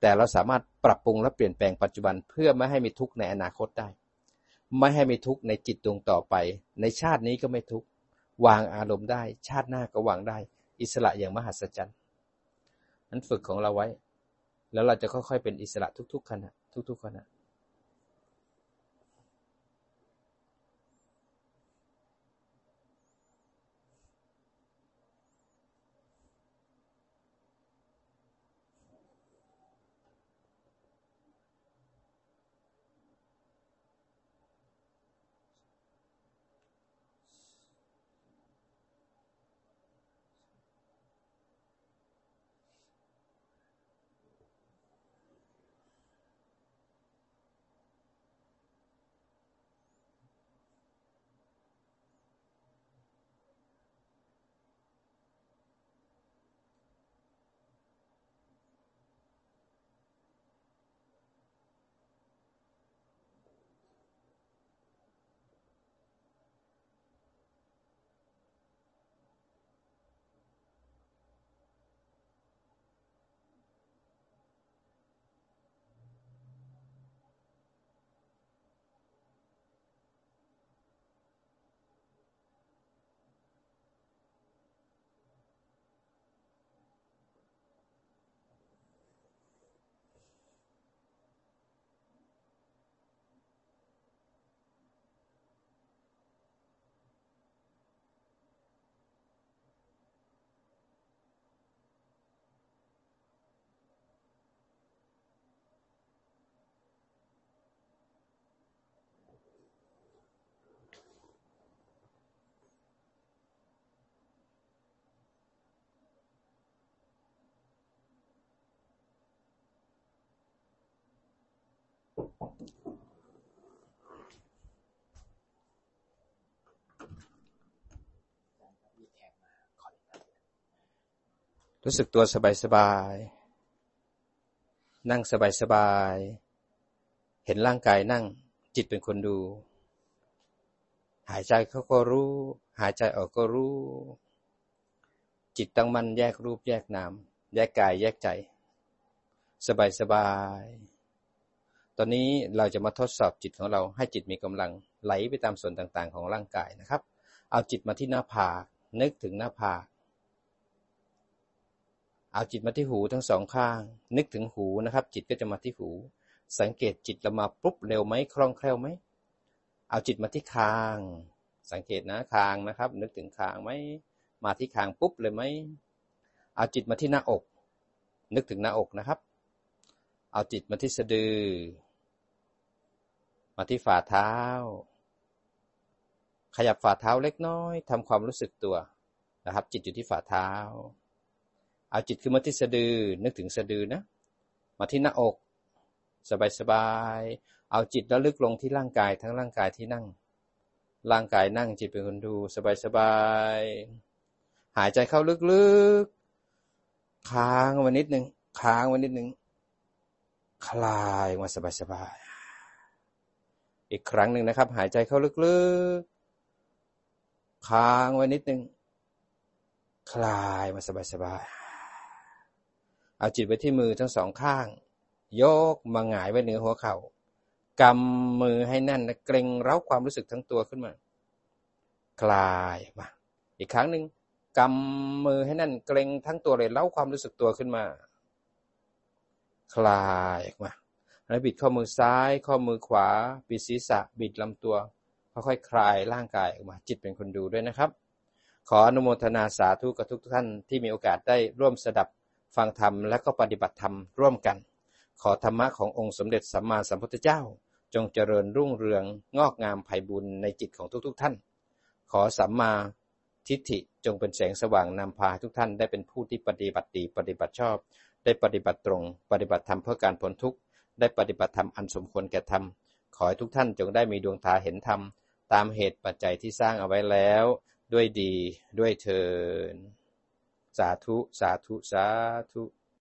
Speaker 1: แต่เราสามารถปรับปรุงและเปลี่ยนแปลงปัจจุบันเพื่อไม่ให้มีทุกข์ในอนาคตได้ ไม่ให้มีทุกข์ในจิตดวงต่อไป ในชาตินี้ก็ไม่ทุกข์วางอารมณ์ได้ ชาติหน้าก็วางได้ อิสระอย่างมหัศจรรย์นั้นฝึกของเราไว้ แล้วเราจะค่อยๆเป็นอิสระทุกๆขณะทุกๆขณะ รู้สึกตัวสบายสบาย นั่งสบายสบาย เห็นร่างกายนั่ง จิตเป็นคนดู หายใจเขาก็รู้ หายใจออกก็รู้ จิตตั้งมั่นแยกรูปแยกนาม แยกกายแยกใจ สบายสบาย ตอนนี้เราจะมาทดสอบจิตของเราให้จิตมีกำลังไหลไปตามส่วนต่างๆ ของร่างกายนะครับ เอาจิตมาที่หน้าผากนึกถึงหน้าผากเอาจิตมาที่หูทั้งสองข้าง นึกถึงหูนะครับ จิตก็จะมาที่หู สังเกตจิตเรามาปุ๊บเร็วไหมคล่องแคล่วไหมเอาจิตมาที่คาง สังเกตนะคางนะครับ นึกถึงคางไหมมาที่คางปุ๊บเลยไหมเอาจิตมาที่หน้าอก นึกถึงหน้าอกนะครับ เอาจิตมาที่สะดือ มาที่ฝ่าเท้า ขยับฝ่าเท้าเล็กน้อยทำความรู้สึกตัวนะครับ จิตอยู่ที่ฝ่าเท้า เอาจิตขึ้นมาที่สะดือ นึกถึงสะดือนะ มาที่หน้าอก สบายสบายเอาจิตแล้วลึกลงที่ร่างกายทั้งร่างกายที่นั่ง ร่างกายนั่งจิตเป็นคนดู สบายสบายหายใจเข้าลึกๆ ค้างไว้นิดหนึ่งค้างไว้นิดหนึ่งคลายมาสบายสบาย อีกครั้งหนึ่งนะครับ หายใจเข้าลึกๆ ค้างไว้นิดหนึ่งคลายมาสบายสบายเอาจิตไว้ที่มือทั้งสองข้าง ยกมาหงายไว้เหนือหัวเขา่ากำมือให้แน่นนะเกรงเร้าความรู้สึกทั้งตัวขึ้นมา คลายมา อีกครั้งหนึ่งกำมือให้แน่นเกรงทั้งตัวเลยเล้าความรู้สึกตัวขึ้นมา คลายออกมา แล้วบิดข้อมือซ้าย ข้อมือขวา บิดศีรษะ บิดลำตัวค่อยๆคลายร่างกายออกมาจิตเป็นคนดูด้วยนะครับ ขออนุโมทนาสาธุกับทุกท่านที่มีโอกาสได้ร่วมสดับฟังธรรมและก็ปฏิบัติธรรมร่วมกัน ขอธรรมะขององค์สมเด็จสัมมาสัมพุทธเจ้า จงเจริญรุ่งเรืองงอกงามไพบุญในจิตของทุกๆทท่าน ขอสัมมาทิฏฐิจงเป็นแสงสว่างนำพาทุกท่านได้เป็นผู้ที่ปฏิบัติดีปฏิบัติชอบ ได้ปฏิบัติตรง ปฏิบัติธรรมเพื่อการพ้นทุกข์ ได้ปฏิบัติธรรมอันสมควรแก่ธรรม ขอให้ทุกท่านจงได้มีดวงตาเห็นธรรม ตามเหตุปัจจัยที่สร้างเอาไว้แล้ว ด้วยดีด้วยเทินสาธุ สาธุ สาธุ